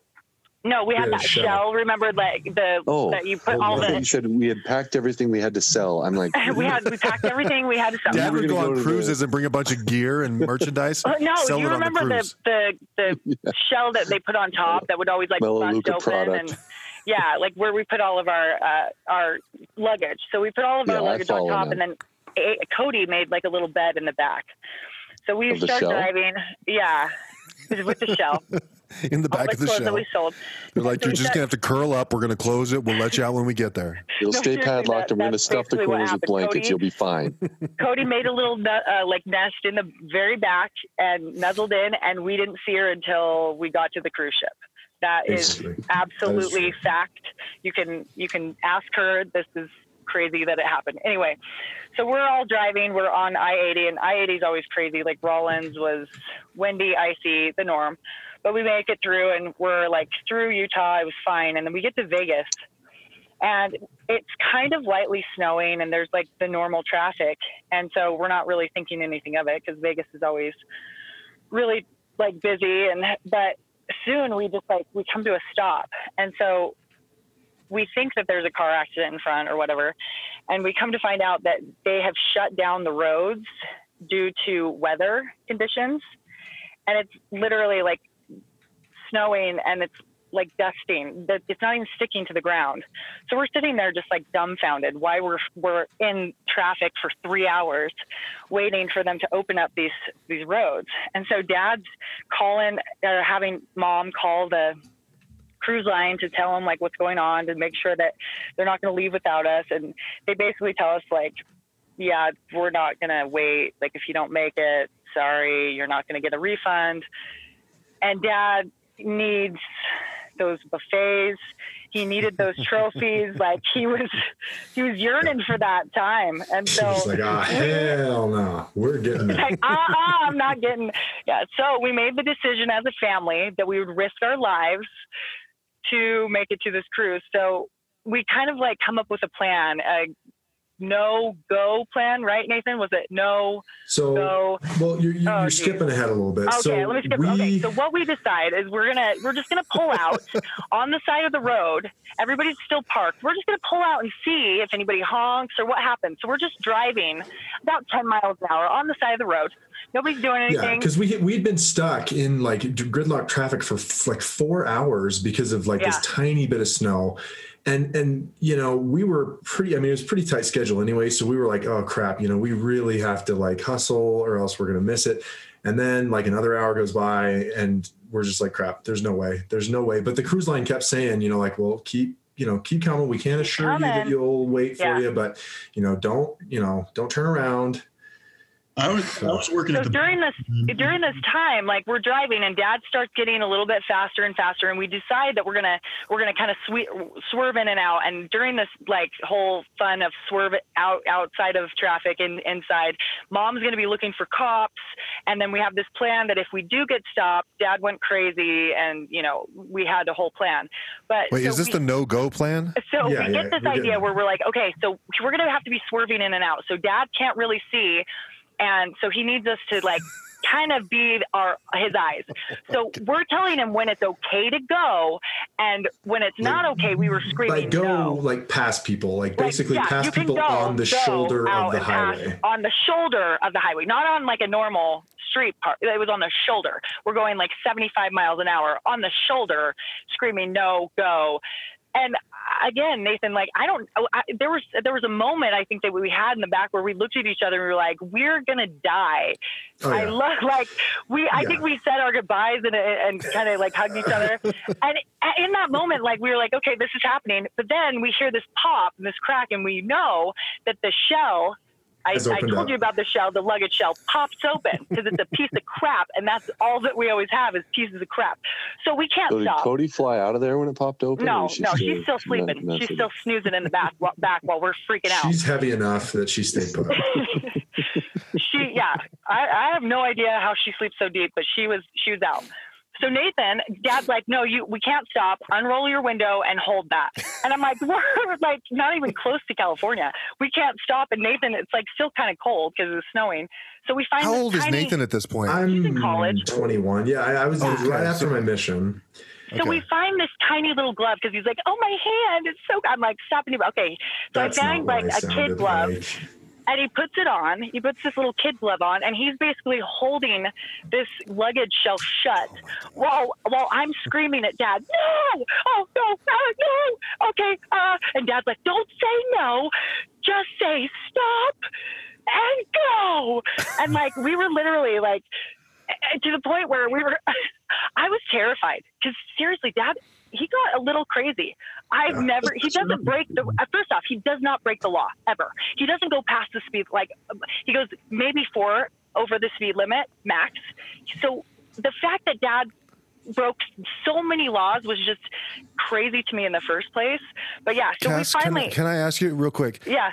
S8: no, we had
S10: Yeah,
S8: that
S10: shell.
S8: shell. Remember, like the
S9: Oh,
S8: that you put
S9: oh,
S8: all
S9: I thought you
S8: the.
S9: said we had packed everything we had to sell. I'm like,
S8: we had we packed everything. We had to sell.
S2: Dad
S9: were
S2: would go
S9: gonna
S2: on
S9: go to the-
S2: cruises and bring a bunch of gear and merchandise.
S8: No,
S2: sell
S8: you
S2: it on the
S8: remember the the the shell that they put on top that would always like bust
S9: Melaleuca
S8: open
S9: product.
S8: and yeah, like where we put all of our uh, our luggage. So we put all of
S9: Yeah,
S8: our luggage on top,
S9: that.
S8: and then a- Cody made like a little bed in the back. So we
S9: Of
S8: start
S9: shell?
S8: driving. Yeah, with the shell.
S2: in the back
S8: the
S2: of the
S8: clothes that
S2: shell.
S8: we sold.
S2: They're like,
S8: So
S2: you're just gonna have to curl up. We're gonna close it. We'll let you out when we get there.
S9: it'll
S8: No,
S9: stay padlocked,
S8: that-
S9: and we're going to stuff the corners with blankets.
S8: Cody-
S9: You'll be fine.
S8: Cody made a little uh, like nest in the very back and nuzzled in, and we didn't see her until we got to the cruise ship. That is absolutely
S10: true.
S8: fact. You can you can ask her. This is crazy that it happened. Anyway, so we're all driving. We're on I-80, and I-80 is always crazy. Like Rawlins was windy, icy, the norm. But we make it through, and we're like through Utah. It was fine, and then we get to Vegas, and it's kind of lightly snowing and there's like the normal traffic and so we're not really thinking anything of it because vegas is always really like busy and but soon we just like we come to a stop and so we think that there's a car accident in front or whatever and we come to find out that they have shut down the roads due to weather conditions. And it's literally like snowing and it's like dusting. It's not even sticking to the ground. So we're sitting there just like dumbfounded why we're we're in traffic for three hours waiting for them to open up these these roads. And so dad's calling or having mom call the cruise line to tell them like what's going on to make sure that they're not going to leave without us and they basically tell us like yeah we're not going to wait like if you don't make it sorry you're not going to get a refund and dad needs those buffets he needed those trophies like he was he was yearning for that time and so
S10: She's like, ah, hell no, we're getting it.
S8: like, uh, I'm not getting. Yeah. So we made the decision as a family that we would risk our lives to make it to this cruise. So we kind of like come up with a plan, a no go plan, right, Nathan? Was it no
S10: So,
S8: go?
S10: well, you're, you're,
S8: Oh,
S10: skipping ahead a little bit.
S8: Okay,
S10: so
S8: let me skip.
S10: we,
S8: okay, so what we decide is we're gonna we're just gonna pull out on the side of the road. Everybody's still parked. We're just gonna pull out and see if anybody honks or what happens. So we're just driving about ten miles an hour on the side of the road. Nobody's doing anything.
S10: yeah, because we we'd been stuck in like gridlock traffic for like four hours because of like this tiny bit of snow. And and you know we were pretty. I mean, it was a pretty tight schedule anyway. So we were like, oh crap, you know, we really have to like hustle or else we're gonna miss it. And then like another hour goes by, and we're just like, crap. There's no way. There's no way. But the cruise line kept saying, you know, like, well, keep you know keep coming. We can't assure you that you'll wait for
S8: Yeah.
S10: you, but you know, don't you know, don't turn around.
S7: I was I was working
S8: so
S7: at the
S8: during this mm-hmm. during this time like we're driving and dad starts getting a little bit faster and faster and we decide that we're gonna we're gonna kind of swe- swerve in and out and during this like whole fun of swerve out outside of traffic and inside mom's gonna be looking for cops and then we have this plan that if we do get stopped dad went crazy and you know we had a whole plan but
S2: Wait,
S8: so
S2: is this
S8: we-
S2: the no go plan?
S8: so
S10: Yeah,
S8: we
S10: yeah,
S8: get this
S10: we're
S8: idea
S10: getting-
S8: where we're like, okay, so we're gonna have to be swerving in and out. So dad can't really see, and so he needs us to like kind of be our his eyes. So we're telling him when it's okay to go, and when it's not okay, we were screaming
S10: like go
S8: no.
S10: like past people, like
S8: Like,
S10: basically
S8: yeah,
S10: past people
S8: go-
S10: on the shoulder of the highway.
S8: on the shoulder of the highway, not on like a normal street part. It was on the shoulder. We're going like 75 miles an hour on the shoulder, screaming no, go. And again, Nathan, like I don't. I, there was there was a moment I think that we had in the back where we looked at each other and we were like, "We're gonna die."
S10: Oh,
S8: I love like we. I
S10: Yeah.
S8: think we said our goodbyes and and kind of like hugged each other. and in that moment, like we were like, "Okay, this is happening." But then we hear this pop and this crack, and we know that the shell. I, I told
S10: up.
S8: you about the shell. The luggage shell pops open because it's a piece of crap, and that's all that we always have is pieces of crap. So we can't
S9: So did
S8: stop.
S9: Cody fly out of there when it popped open?
S8: No,
S9: she
S8: no, she's still sleeping.
S9: not-
S8: she's still snoozing in the back while, back while we're freaking out.
S10: She's heavy enough that she stayed put.
S8: she, yeah, I, I have no idea how she sleeps so deep, but she was she was out. So Nathan, Dad's like, no, you, we can't stop. Unroll your window and hold that. And I'm like, we're like not even close to California. We can't stop. And Nathan, it's like still kind of cold because it's snowing. So we find
S2: How
S8: this
S2: old is Nathan at this point?
S10: I'm
S8: in college.
S10: 21. Yeah, I, I was
S2: Okay,
S10: right after my mission.
S8: So
S2: Okay.
S8: we find this tiny little glove because he's like, "Oh, my hand! It's so." I'm like, "Stop and Okay." So
S10: That's
S8: I find like a kid glove,
S10: like.
S8: And he puts it on. He puts this little kid glove on, and he's basically holding this luggage shelf shut while while I'm screaming at Dad, "No! Oh no! Uh, no! Okay!" Uh, and Dad's like, "Don't say no, just say stop and go." And like we were literally like to the point where we were. I was terrified because seriously, Dad. He got a little crazy. I've
S10: Yeah.
S8: never. He doesn't break the. uh, First off, he does not break the law ever. He doesn't go past the speed. Like he goes maybe four over the speed limit max. So the fact that Dad broke so many laws was just crazy to me in the first place. But yeah, so
S2: Cass,
S8: we
S2: can,
S8: finally.
S2: I, can I ask you real quick?
S8: yeah.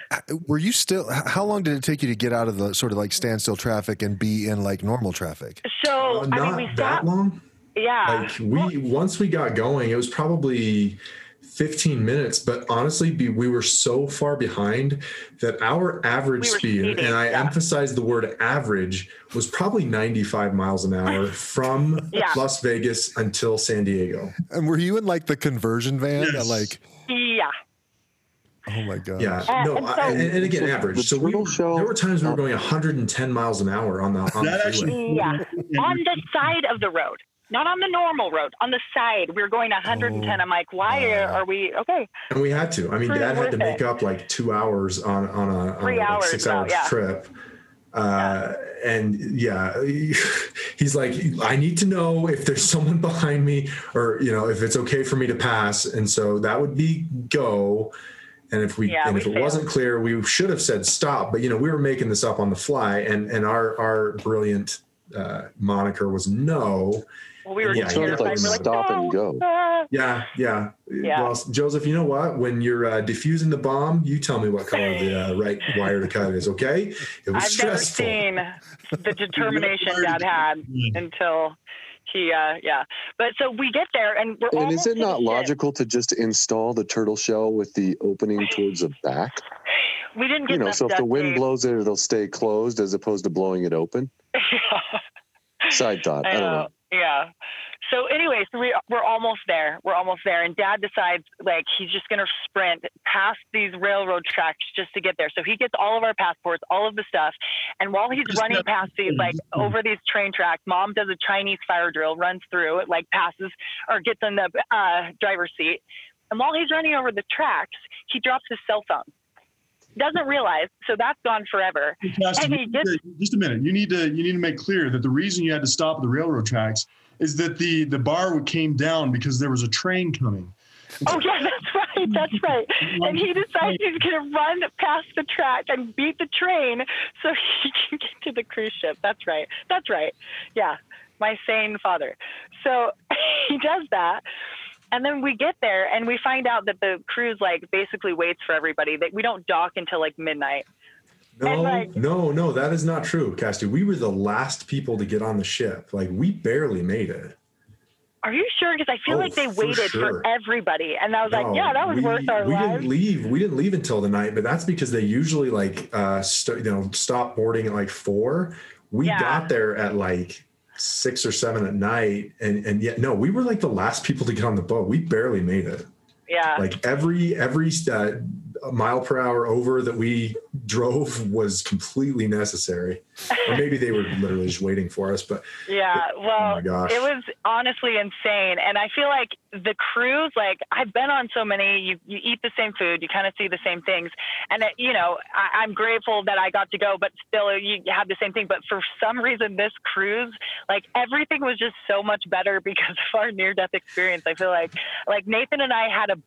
S2: Were you still? How long did it take you to get out of the sort of like standstill traffic and be in like normal traffic?
S8: So
S10: Uh,
S8: I mean, we
S10: that long.
S8: Yeah.
S10: Like we once we got going, it was probably 15 minutes, but honestly, be, we were so far behind that our average
S8: We
S10: speed,
S8: speeding,
S10: and I
S8: yeah.
S10: emphasize the word average, was probably 95 miles an hour from
S8: Yeah.
S10: Las Vegas until San Diego.
S2: And were you in like the conversion van? That
S7: Yes.
S2: like,
S8: Yeah.
S2: oh my god.
S10: Yeah,
S8: Uh,
S10: no,
S8: and so-
S10: I, and, and again,
S9: So
S10: average.
S9: the
S10: So we,
S9: turtle shell-
S10: there were times we were going 110 miles an hour on the on
S7: That
S10: the
S7: actually-
S8: Yeah. on the side of the road, not on the normal road. On the side, we were going 110.
S2: Oh,
S8: I'm like, why are,
S2: wow.
S8: are we okay?
S10: And we had to. I mean, Dad had to make
S8: it.
S10: up like two hours on on a, on a like,
S8: hours
S10: six hour
S8: yeah.
S10: trip. Uh, and yeah, he's like, I need to know if there's someone behind me, or you know, if it's okay for me to pass. And so that would be go. And if we
S8: Yeah,
S10: and
S8: we
S10: if it wasn't clear, we should have said stop. But you know, we were making this up on the fly, and and our our brilliant uh, moniker was no.
S8: Well, we were
S10: Yeah,
S8: just
S10: yeah.
S8: terrified. We're like,
S9: Stop and go."
S8: ah."
S10: Yeah, yeah.
S8: Yeah.
S10: Well, Joseph, you know what? When you're uh, diffusing the bomb, you tell me what color the uh, right wire to cut is. Okay? It was
S8: I've never seen the determination Dad had until he, uh, yeah. But so we get there and we're
S9: And is it not
S8: ship.
S9: logical to just install the turtle shell with the opening towards the back?
S8: We didn't get
S9: You know, so if the wind
S8: tape.
S9: blows it, it'll stay closed as opposed to blowing it open. Side thought. I,
S8: I
S9: don't
S8: know.
S9: know.
S8: Yeah. So anyway, so we we're almost there. We're almost there, and Dad decides like he's just gonna sprint past these railroad tracks just to get there. So he gets all of our passports, all of the stuff, and while he's running
S7: not-
S8: past these like over these train tracks, Mom does a Chinese fire drill, runs through it, like passes or gets in the uh, driver's seat, and while he's running over the tracks, he drops his cell phone. Doesn't realize, so that's gone forever.
S7: Pastor,
S8: And he
S7: need
S8: gets-
S7: just a minute. You need to you need to make clear that the reason you had to stop at the railroad tracks is that the the bar came down because there was a train coming.
S8: Oh yeah, that's right. That's right. And he decides he's gonna run past the track and beat the train so he can get to the cruise ship. That's right. That's right. Yeah, my sane father. So he does that. And then we get there and we find out that the cruise like basically waits for everybody. That we don't dock until like midnight.
S10: No,
S8: like-
S10: no, no, that is not true, Casty. We were the last people to get on the ship. Like we barely made it.
S8: Are you sure? Because I feel
S10: Oh,
S8: like they
S10: for
S8: waited
S10: sure.
S8: for everybody. And I was like, yeah, that was
S10: we,
S8: worth our
S10: we
S8: lives.
S10: didn't leave. We didn't leave until the night, but that's because they usually like uh st- you know stop boarding at like four. We
S8: Yeah.
S10: got there at like six or seven at night, and and yet no, we were like the last people to get on the boat. We barely made it.
S8: yeah.
S10: Like every every uh, mile per hour over that we drove was completely necessary, or maybe they were literally just waiting for us. But
S8: Yeah, oh well,
S10: my gosh.
S8: it was honestly insane, and I feel like the cruise. Like I've been on so many. You you eat the same food, you kind of see the same things, and it, you know I, I'm grateful that I got to go, but still uh, you have the same thing. But for some reason, this cruise, like everything was just so much better because of our near death experience. I feel like like Nathan and I had a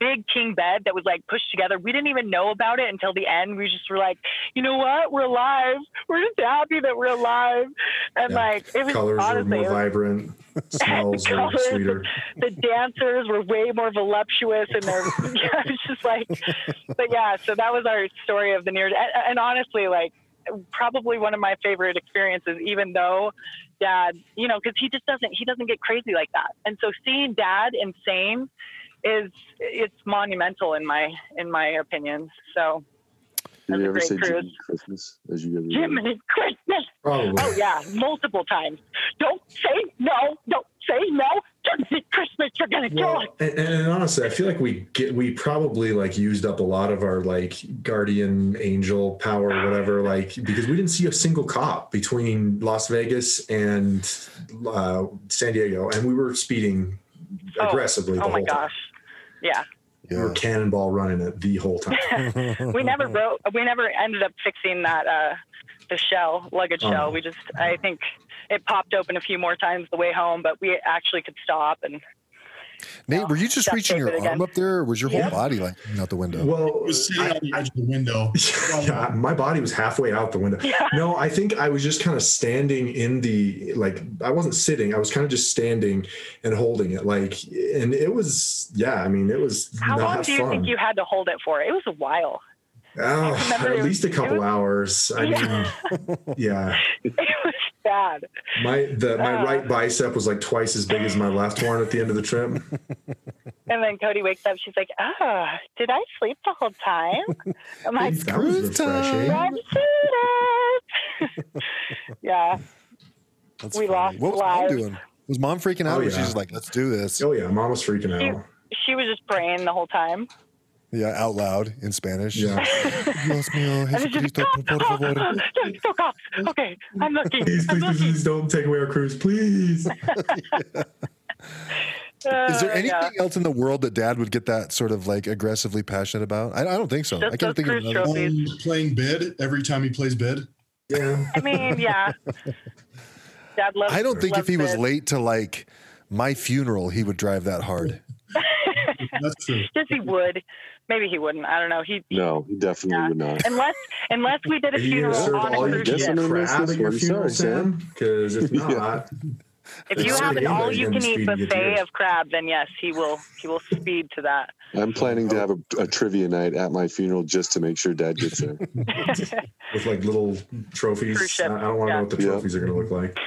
S8: big king bed that was like pushed together. We didn't even know about it until the end. We just were like, you know what? We're alive. We're just happy that we're alive. And
S10: Yeah.
S8: like it was
S10: colors were
S8: honestly
S10: more vibrant, smells were sweeter.
S8: the dancers were way more voluptuous and they're yeah, it's just like but yeah, so that was our story of the near and, and honestly like probably one of my favorite experiences even though dad you know because he just doesn't he doesn't get crazy like that and so seeing dad insane is it's monumental in my in my opinion so
S9: Did you ever
S8: great
S9: say
S8: cruise.
S9: Jiminy Christmas as you ever
S8: Jiminy Christmas
S10: Probably.
S8: Oh yeah, multiple times. Don't say no. Don't say no. Jiminy Christmas, you're gonna kill
S10: Well,
S8: us.
S10: and, and honestly, I feel like we get we probably like used up a lot of our like guardian angel power or whatever, like because we didn't see a single cop between Las Vegas and uh, San Diego, and we were speeding
S8: Oh,
S10: aggressively the
S8: Oh my
S10: whole time.
S8: Gosh. Yeah.
S10: We were cannonball running it the whole time.
S8: we never wrote we never ended up fixing that uh the shell, luggage
S10: Oh.
S8: shell. We just I think it popped open a few more times the way home, but we actually could stop and
S2: Nate, were you just reaching your arm up there, or was your whole body like out the window?
S10: Well,
S7: It was sitting on the edge of the window.
S10: yeah, my body was halfway out the window.
S8: Yeah.
S10: No, I think I was just kind of standing in the like I wasn't sitting. I was kind of just standing and holding it. Like, and it was yeah. I mean, it was
S8: how
S10: not
S8: long do you
S10: fun.
S8: think you had to hold it for? It was a while.
S10: Oh, at
S8: it
S10: least a couple
S8: was-
S10: hours. I
S8: Yeah.
S10: mean, yeah.
S8: It was bad.
S10: My the my
S8: Ah.
S10: right bicep was like twice as big as my left one at the end of the trip.
S8: And then Cody wakes up. She's like, "Oh, did I sleep the whole time?" I'm like,
S10: That was
S2: Cruise time.
S10: refreshing.
S8: "I'm suited." yeah,
S2: That's
S8: We
S2: funny.
S8: lost
S2: What was mom doing? Was mom freaking out?
S10: Oh,
S2: or was she
S10: yeah.
S2: just like, let's do this?
S10: Oh yeah, mom was freaking
S8: she,
S10: out.
S8: she was just praying the whole time.
S2: Yeah, out loud in Spanish.
S10: Yeah.
S2: Dios mío,
S8: And it's just,
S2: Jesucristo, por favor.
S8: don't, don't. Okay, I'm lucky.
S10: Please,
S8: I'm
S10: please,
S8: lucky.
S10: please don't take away our cruise, please.
S2: Is there
S8: Uh,
S2: anything
S8: yeah.
S2: else in the world that dad would get that sort of like aggressively passionate about? I, I don't think so.
S8: Just
S2: I can't think of
S8: cruise
S2: another.
S8: trophies.
S7: Um, playing bid every time he plays bid.
S10: Yeah.
S8: I mean, yeah. Dad loves.
S2: I don't think if
S8: loves
S2: he was late to like my funeral, he would drive that hard.
S7: That's true.
S8: Yes, he would. Maybe he wouldn't. I don't know. He
S9: No, he definitely
S8: Yeah.
S9: would not.
S8: unless unless we did a
S10: Are you
S8: funeral on a cruise
S10: can
S8: ship.
S9: I'm
S10: eat
S9: gonna miss
S10: crab your funeral,
S9: Sam.
S10: Sam? Because if
S9: Yeah.
S10: not,
S8: If
S10: It's
S8: you have an all you
S10: gonna
S8: can eat
S10: speed to get
S8: buffet of crab, then yes, he will he will speed to that.
S9: I'm planning to have a, a trivia night at my funeral just to make sure Dad gets there.
S10: with like little trophies,
S8: Cruise ship,
S10: I I don't want to
S8: yeah.
S10: know what the
S9: Yeah.
S10: trophies are going to look like.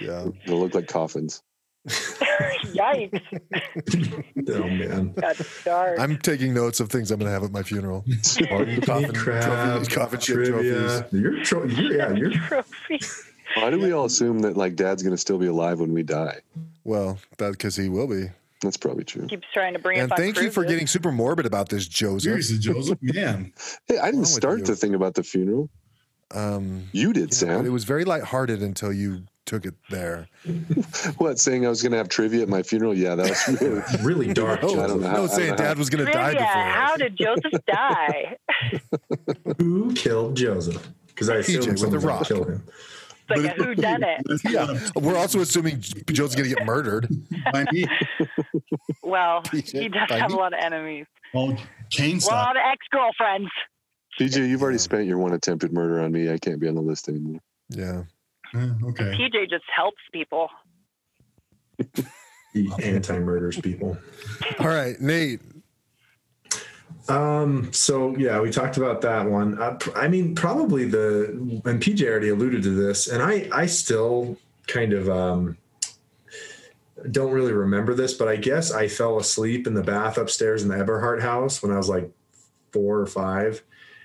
S2: Yeah.
S9: They'll look like coffins.
S8: Yikes!
S10: Oh man,
S8: Got dark.
S2: I'm taking notes of things I'm going to have at my funeral.
S10: all you can
S2: Coffin-
S10: eat crab,
S2: trophy- coffin ship
S10: trivia. You're, tro- you're yeah, you're
S8: Trophy.
S9: Why do we all assume that like Dad's gonna still be alive when we die?
S2: Well, that because he will be.
S9: That's probably true.
S8: Keeps trying to bring
S2: And
S8: us on
S2: thank you for getting super morbid about this, Joseph.
S7: Seriously, Joseph, man.
S9: Hey, I didn't start the thing about the funeral.
S2: Um,
S9: You did,
S2: yeah, but it was very lighthearted until you took it there.
S9: What saying I was gonna have trivia at my funeral? Yeah, that was really.
S10: really dark.
S2: No,
S9: I don't know how-
S2: no
S9: I
S2: saying
S9: don't know how-
S2: dad was going to die before.
S8: How did Joseph die?
S10: Who killed Joseph? Because I
S2: PJ
S10: assume
S2: with a rock.
S10: to kill him.
S8: It's like a who done it.
S2: yeah, we're also assuming Joe's going to get murdered.
S7: By me.
S8: Well,
S2: PJ,
S8: he does have
S2: me?
S8: a lot of enemies.
S7: Oh, Kane
S8: A
S7: style.
S8: lot of ex girlfriends.
S9: PJ, you've already spent your one attempted murder on me. I can't be on the list anymore.
S2: Yeah.
S7: Yeah, okay.
S8: PJ just helps people.
S10: He anti-murders people.
S2: All right, Nate.
S10: Um. So yeah, we talked about that one. Uh, pr- I mean, probably the and PJ already alluded to this, and I I still kind of um don't really remember this, but I guess I fell asleep in the bath upstairs in the Eberhardt house when I was like four or five.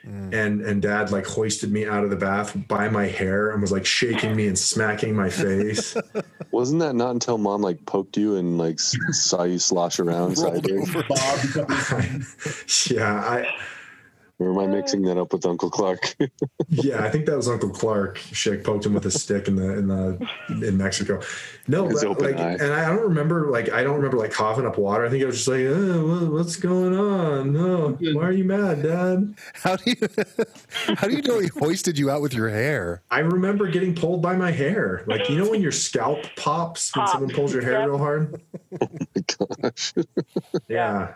S2: Mm.
S10: And and dad like hoisted me out of the bath by my hair and was like shaking me and smacking my face.
S9: Wasn't that not until Mom like poked you and like saw you slosh around
S2: Rolled
S9: sideways?
S2: over.
S7: Bob,
S10: yeah, I
S9: Or am I mixing that up with Uncle Clark?
S10: Yeah, I think that was Uncle Clark. Shake poked him with a stick in the in the in Mexico. No,
S9: His
S10: but,
S9: open
S10: like,
S9: eye.
S10: and I don't remember like I don't remember like coughing up water. I think I was just like, oh, what's going on? No, why are you mad, Dad?
S2: How do you how do you know he hoisted you out with your hair?
S10: I remember getting pulled by my hair. Like you know when your scalp pops when
S8: Pops,
S10: someone pulls your hair
S8: yep.
S10: real hard.
S9: Oh my gosh.
S10: Yeah.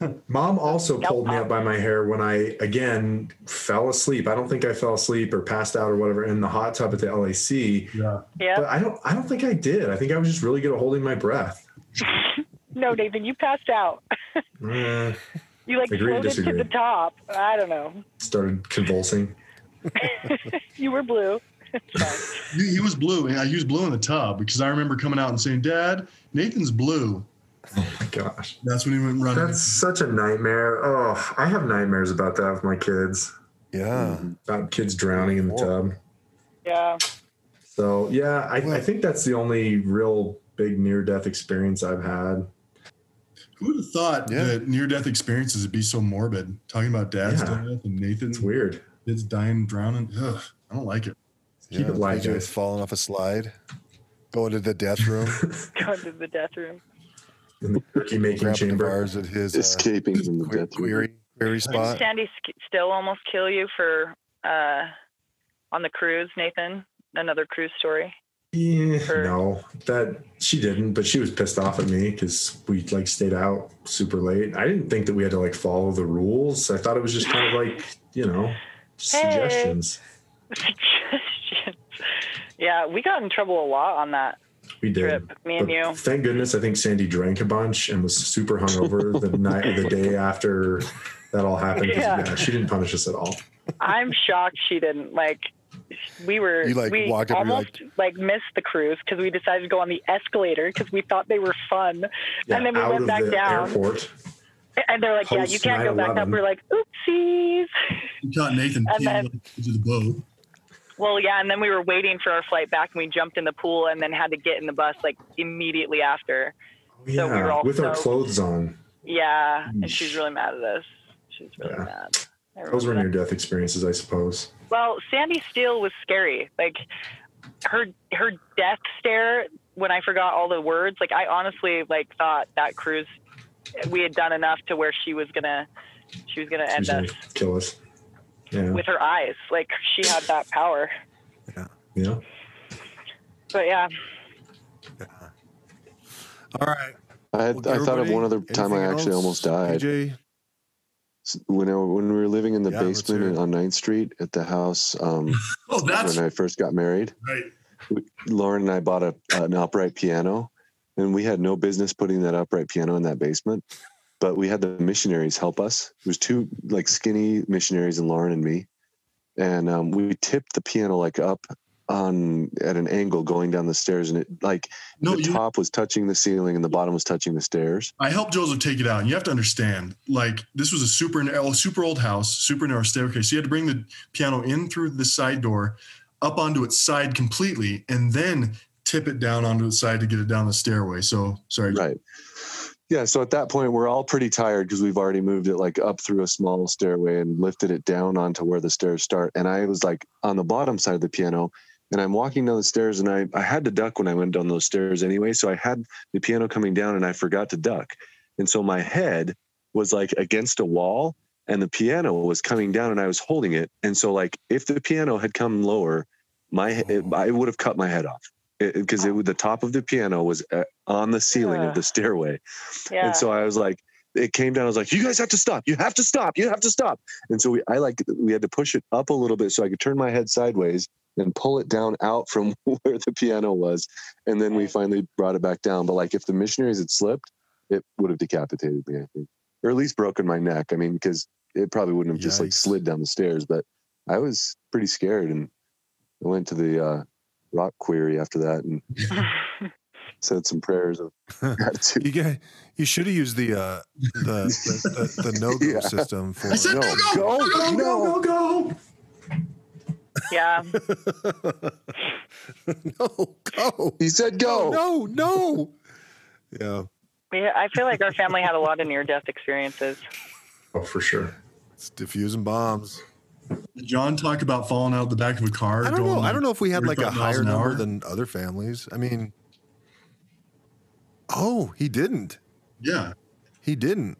S10: Mom also
S8: Scalp
S10: pulled me up by my hair when I again fell asleep. I don't think I fell asleep or passed out or whatever in the hot tub at the LAC.
S7: yeah.
S8: Yeah.
S10: But I don't I don't think I did. I think I was just really good at holding my breath.
S8: No, Nathan, you passed out.
S10: Eh,
S8: You like
S10: Agree to
S8: floated to the top. I don't know.
S10: started convulsing.
S8: You were blue.
S7: He, he was blue. I used blue in the tub because I remember coming out and saying, Dad, Nathan's blue.
S10: Oh my gosh.
S7: That's when he went running.
S10: That's such a nightmare. Oh, I have nightmares about that with my kids.
S2: Yeah.
S10: About kids drowning in the tub.
S8: Yeah.
S10: So yeah, I, I think that's the only real big near death experience I've had.
S7: Who would have thought
S2: Yeah.
S7: that near death experiences would be so morbid? Talking about dad's
S10: Yeah.
S7: death and Nathan's
S10: It's weird.
S7: kids dying, drowning. Ugh, I don't like it.
S10: Keep
S2: yeah,
S10: it light,
S2: PJ
S10: guys.
S2: falling off a slide, going to the death room,
S8: Going to the death room.
S10: In the turkey making
S2: grabbing
S10: chamber.
S2: bars at his uh,
S9: Escaping from the
S2: que-
S9: death room.
S2: query query
S8: Did. Sandy still almost kill you for uh, on the cruise, Nathan? Another cruise story.
S10: Yeah,
S8: Or-
S10: no, that she didn't, but she was pissed off at me because we like stayed out super late. I didn't think that we had to like follow the rules. I thought it was just kind of like, you know, suggestions.
S8: Suggestions. Yeah, we got in trouble a lot on that
S10: We did.
S8: trip, me and
S10: But
S8: you.
S10: Thank goodness, I think Sandy drank a bunch and was super hungover the night, the day after that all happened.
S8: Yeah.
S10: yeah, she didn't punish us at all.
S8: I'm shocked she didn't. Like, we were
S2: You, like,
S8: we
S2: walk up and
S8: almost like, missed the cruise because we decided to go on the escalator because we thought they were fun,
S10: Yeah,
S8: and then we
S10: out
S8: went
S10: of
S8: back
S10: the
S8: down.
S10: airport.
S8: And they're like, "Yeah, you can't go back up." We're like, "Oopsies."
S7: You caught Nathan
S8: And then-
S7: peeing into the boat.
S8: Well, yeah, and then we were waiting for our flight back, and we jumped in the pool, and then had to get in the bus like immediately after.
S10: Yeah,
S8: So we were all
S10: with our clothes on.
S8: Yeah, and she's really mad at us. She's really
S10: Yeah.
S8: mad.
S10: Those were near death experiences, I suppose.
S8: Well, Sandy Steele was scary. Like her her death stare when I forgot all the words. Like I honestly like thought that cruise we had done enough to where she was gonna she was gonna end
S10: She's gonna kill us. Yeah.
S8: with her eyes. Like she had that power.
S10: yeah. Yeah.
S8: But yeah, yeah.
S2: All right.
S9: I, had,
S2: Well,
S9: I thought of one other time I actually
S2: else?
S9: almost died.
S2: PJ?
S9: When I, when we were living in the
S2: Yeah,
S9: basement on 9th Street at the house um,
S7: Oh, that's
S9: when I first got married,
S7: right.
S9: Lauren and I bought a, an upright piano, and we had no business putting that upright piano in that basement. But we had the missionaries help us. It was two like skinny missionaries, and Lauren and me, and um, we tipped the piano like up on at an angle going down the stairs, and it like
S7: No,
S9: the
S7: you,
S9: top was touching the ceiling and the bottom was touching the stairs.
S7: I helped Joseph take it out. And you have to understand, like, this was a super, super old house, super narrow staircase. So you had to bring the piano in through the side door, up onto its side completely, and then tip it down onto its side to get it down the stairway. So, sorry.
S9: Right. Yeah. So at that point, we're all pretty tired because we've already moved it like up through a small stairway and lifted it down onto where the stairs start. And I was like on the bottom side of the piano and I'm walking down the stairs and I, I had to duck when I went down those stairs anyway. So I had the piano coming down and I forgot to duck. And so my head was like against a wall and the piano was coming down and I was holding it. And so like if the piano had come lower, my it, I would have cut my head off because it, would the top of the piano was uh, on the ceiling
S8: Yeah.
S9: of the stairway.
S8: yeah.
S9: And so I was like, it came down. I was like, you guys have to stop. You have to stop. You have to stop. And so we, I like, we had to push it up a little bit so I could turn my head sideways and pull it down out from where the piano was. And then we finally brought it back down. But like, if the missionaries had slipped, it would have decapitated me, I think, or at least broken my neck. I mean, because it probably wouldn't have just like slid down the stairs. But I was pretty scared, and I went to the uh, rock query after that and said some prayers of gratitude.
S2: You get, you should have used the uh, the the, the, the no go
S9: Yeah.
S2: system for
S7: I said,
S9: No,
S7: no, go,
S9: go,
S7: go, go, go, go.
S8: yeah.
S2: no go.
S9: He said, "Go."
S2: No, no. Yeah,
S8: Yeah, I feel like our family had a lot of near death experiences.
S10: Oh, for sure.
S2: it's diffusing bombs.
S7: Did John talk about falling out the back of a car?
S2: I don't know. I don't know if we had like a higher number
S7: hour?
S2: than other families. I mean, oh, he didn't.
S7: Yeah.
S2: He didn't.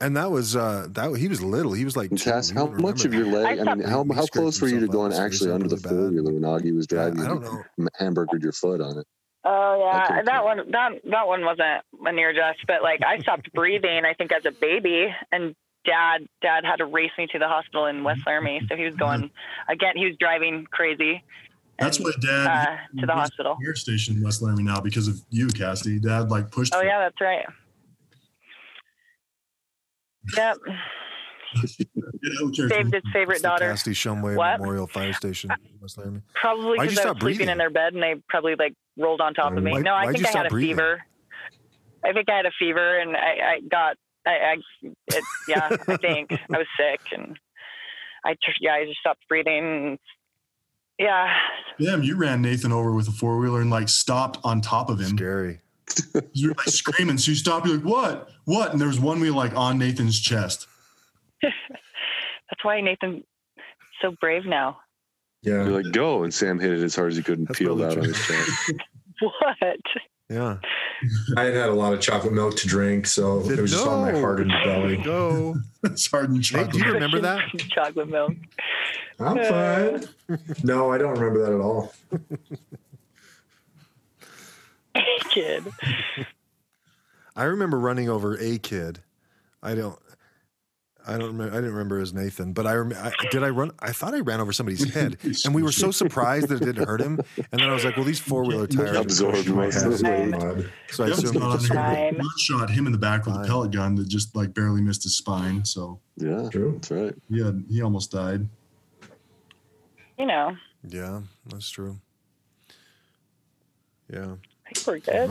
S2: And that was uh that he was little. He was like
S9: And
S2: two.
S9: Cass,
S2: He
S9: how much of your leg?
S8: I
S9: I mean, how how close were you to going actually
S2: up
S9: under the
S2: really
S9: four wheeler when Augie was
S2: Yeah,
S9: driving?
S2: I don't
S9: and
S2: know.
S9: Hamburgered your foot on it.
S8: Oh yeah,
S9: Okay.
S8: that one that that one wasn't a near death, but like I stopped breathing. I think as a baby, and dad dad had to race me to the hospital in West Laramie. So he was going again. He was driving crazy.
S7: That's
S8: and,
S7: why Dad
S8: uh, to the hospital.
S7: at Air station in West Laramie now because of you, Cassidy. Dad like pushed.
S8: Oh
S7: for-
S8: yeah, that's right. Yep,
S7: Get out there,
S8: saved his favorite daughter.
S2: Cassidy Shumway
S8: What?
S2: Memorial Fire Station, West Laramie.
S8: Probably because I was
S2: stop
S8: sleeping
S2: breathing?
S8: in their bed and they probably like rolled on top of me.
S2: Why-
S8: no, I think I had
S2: stop
S8: a
S2: breathing?
S8: fever. I think I had a fever and I, I got I, I it, yeah I think I was sick and I tr- yeah I just stopped breathing. And, yeah,
S7: Damn, you ran Nathan over with a four wheeler and like stopped on top of him.
S2: Scary.
S7: You're like screaming. So you stopped. You're like, what? What? And there was one wheel like on Nathan's chest.
S8: that's why Nathan's so brave now.
S10: Yeah.
S9: You're like, "Go!" And Sam hit it as hard as he could and
S2: That's
S9: peeled
S2: probably
S9: out on his chest.
S8: What?
S2: Yeah.
S10: I had had a lot of chocolate milk to drink, so it was just on my
S2: No.
S10: heart and belly.
S2: Go.
S7: It's hard and
S2: Nate,
S7: chocolate.
S2: do you remember that?
S8: Chocolate milk.
S10: I'm uh. fine. No, I don't remember that at all.
S8: A kid.
S2: I remember running over a kid. I don't. I don't remember. I didn't remember as Nathan, but I, rem- I did. I run. I thought I ran over somebody's head, and we were so surprised that it didn't hurt him. And then I was like, "Well, these four wheeler tires are
S9: Absorbed
S2: my
S9: most
S2: head."
S9: the weight.
S10: Mud.
S2: So I
S7: That
S2: assumed
S7: not
S2: just
S7: under- shot him in the back with a pellet gun that just like barely missed his spine. So
S9: Yeah,
S10: True.
S9: that's right.
S7: yeah, he almost died.
S8: you know,
S2: Yeah, that's true. Yeah.
S8: I think we're good.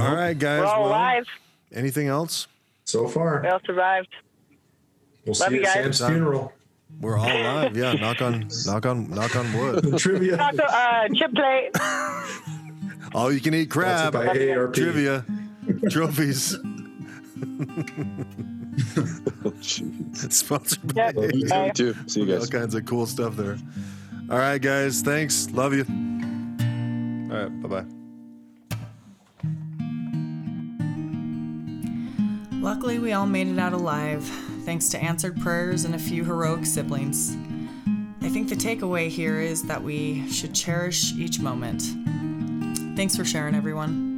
S2: All right, guys.
S8: We're all
S2: well,
S8: alive.
S2: Anything else?
S10: So far,
S8: We all survived.
S10: We'll
S8: Love
S10: see
S8: you
S10: you at
S8: guys.
S10: Sam's funeral.
S2: We're all alive. Yeah. Knock on, knock on, knock on wood.
S10: Trivia.
S8: Also, uh, chip plate.
S2: All you can eat crab.
S10: By AARP.
S2: Trivia. Trophies. It's sponsored by
S8: Yep.
S9: You
S8: Bye.
S9: too. See you guys.
S2: all kinds of cool stuff there. All right, guys. Thanks. Love you. All right. Bye bye.
S1: Luckily, we all made it out alive, thanks to answered prayers and a few heroic siblings. I think the takeaway here is that we should cherish each moment. Thanks for sharing, everyone.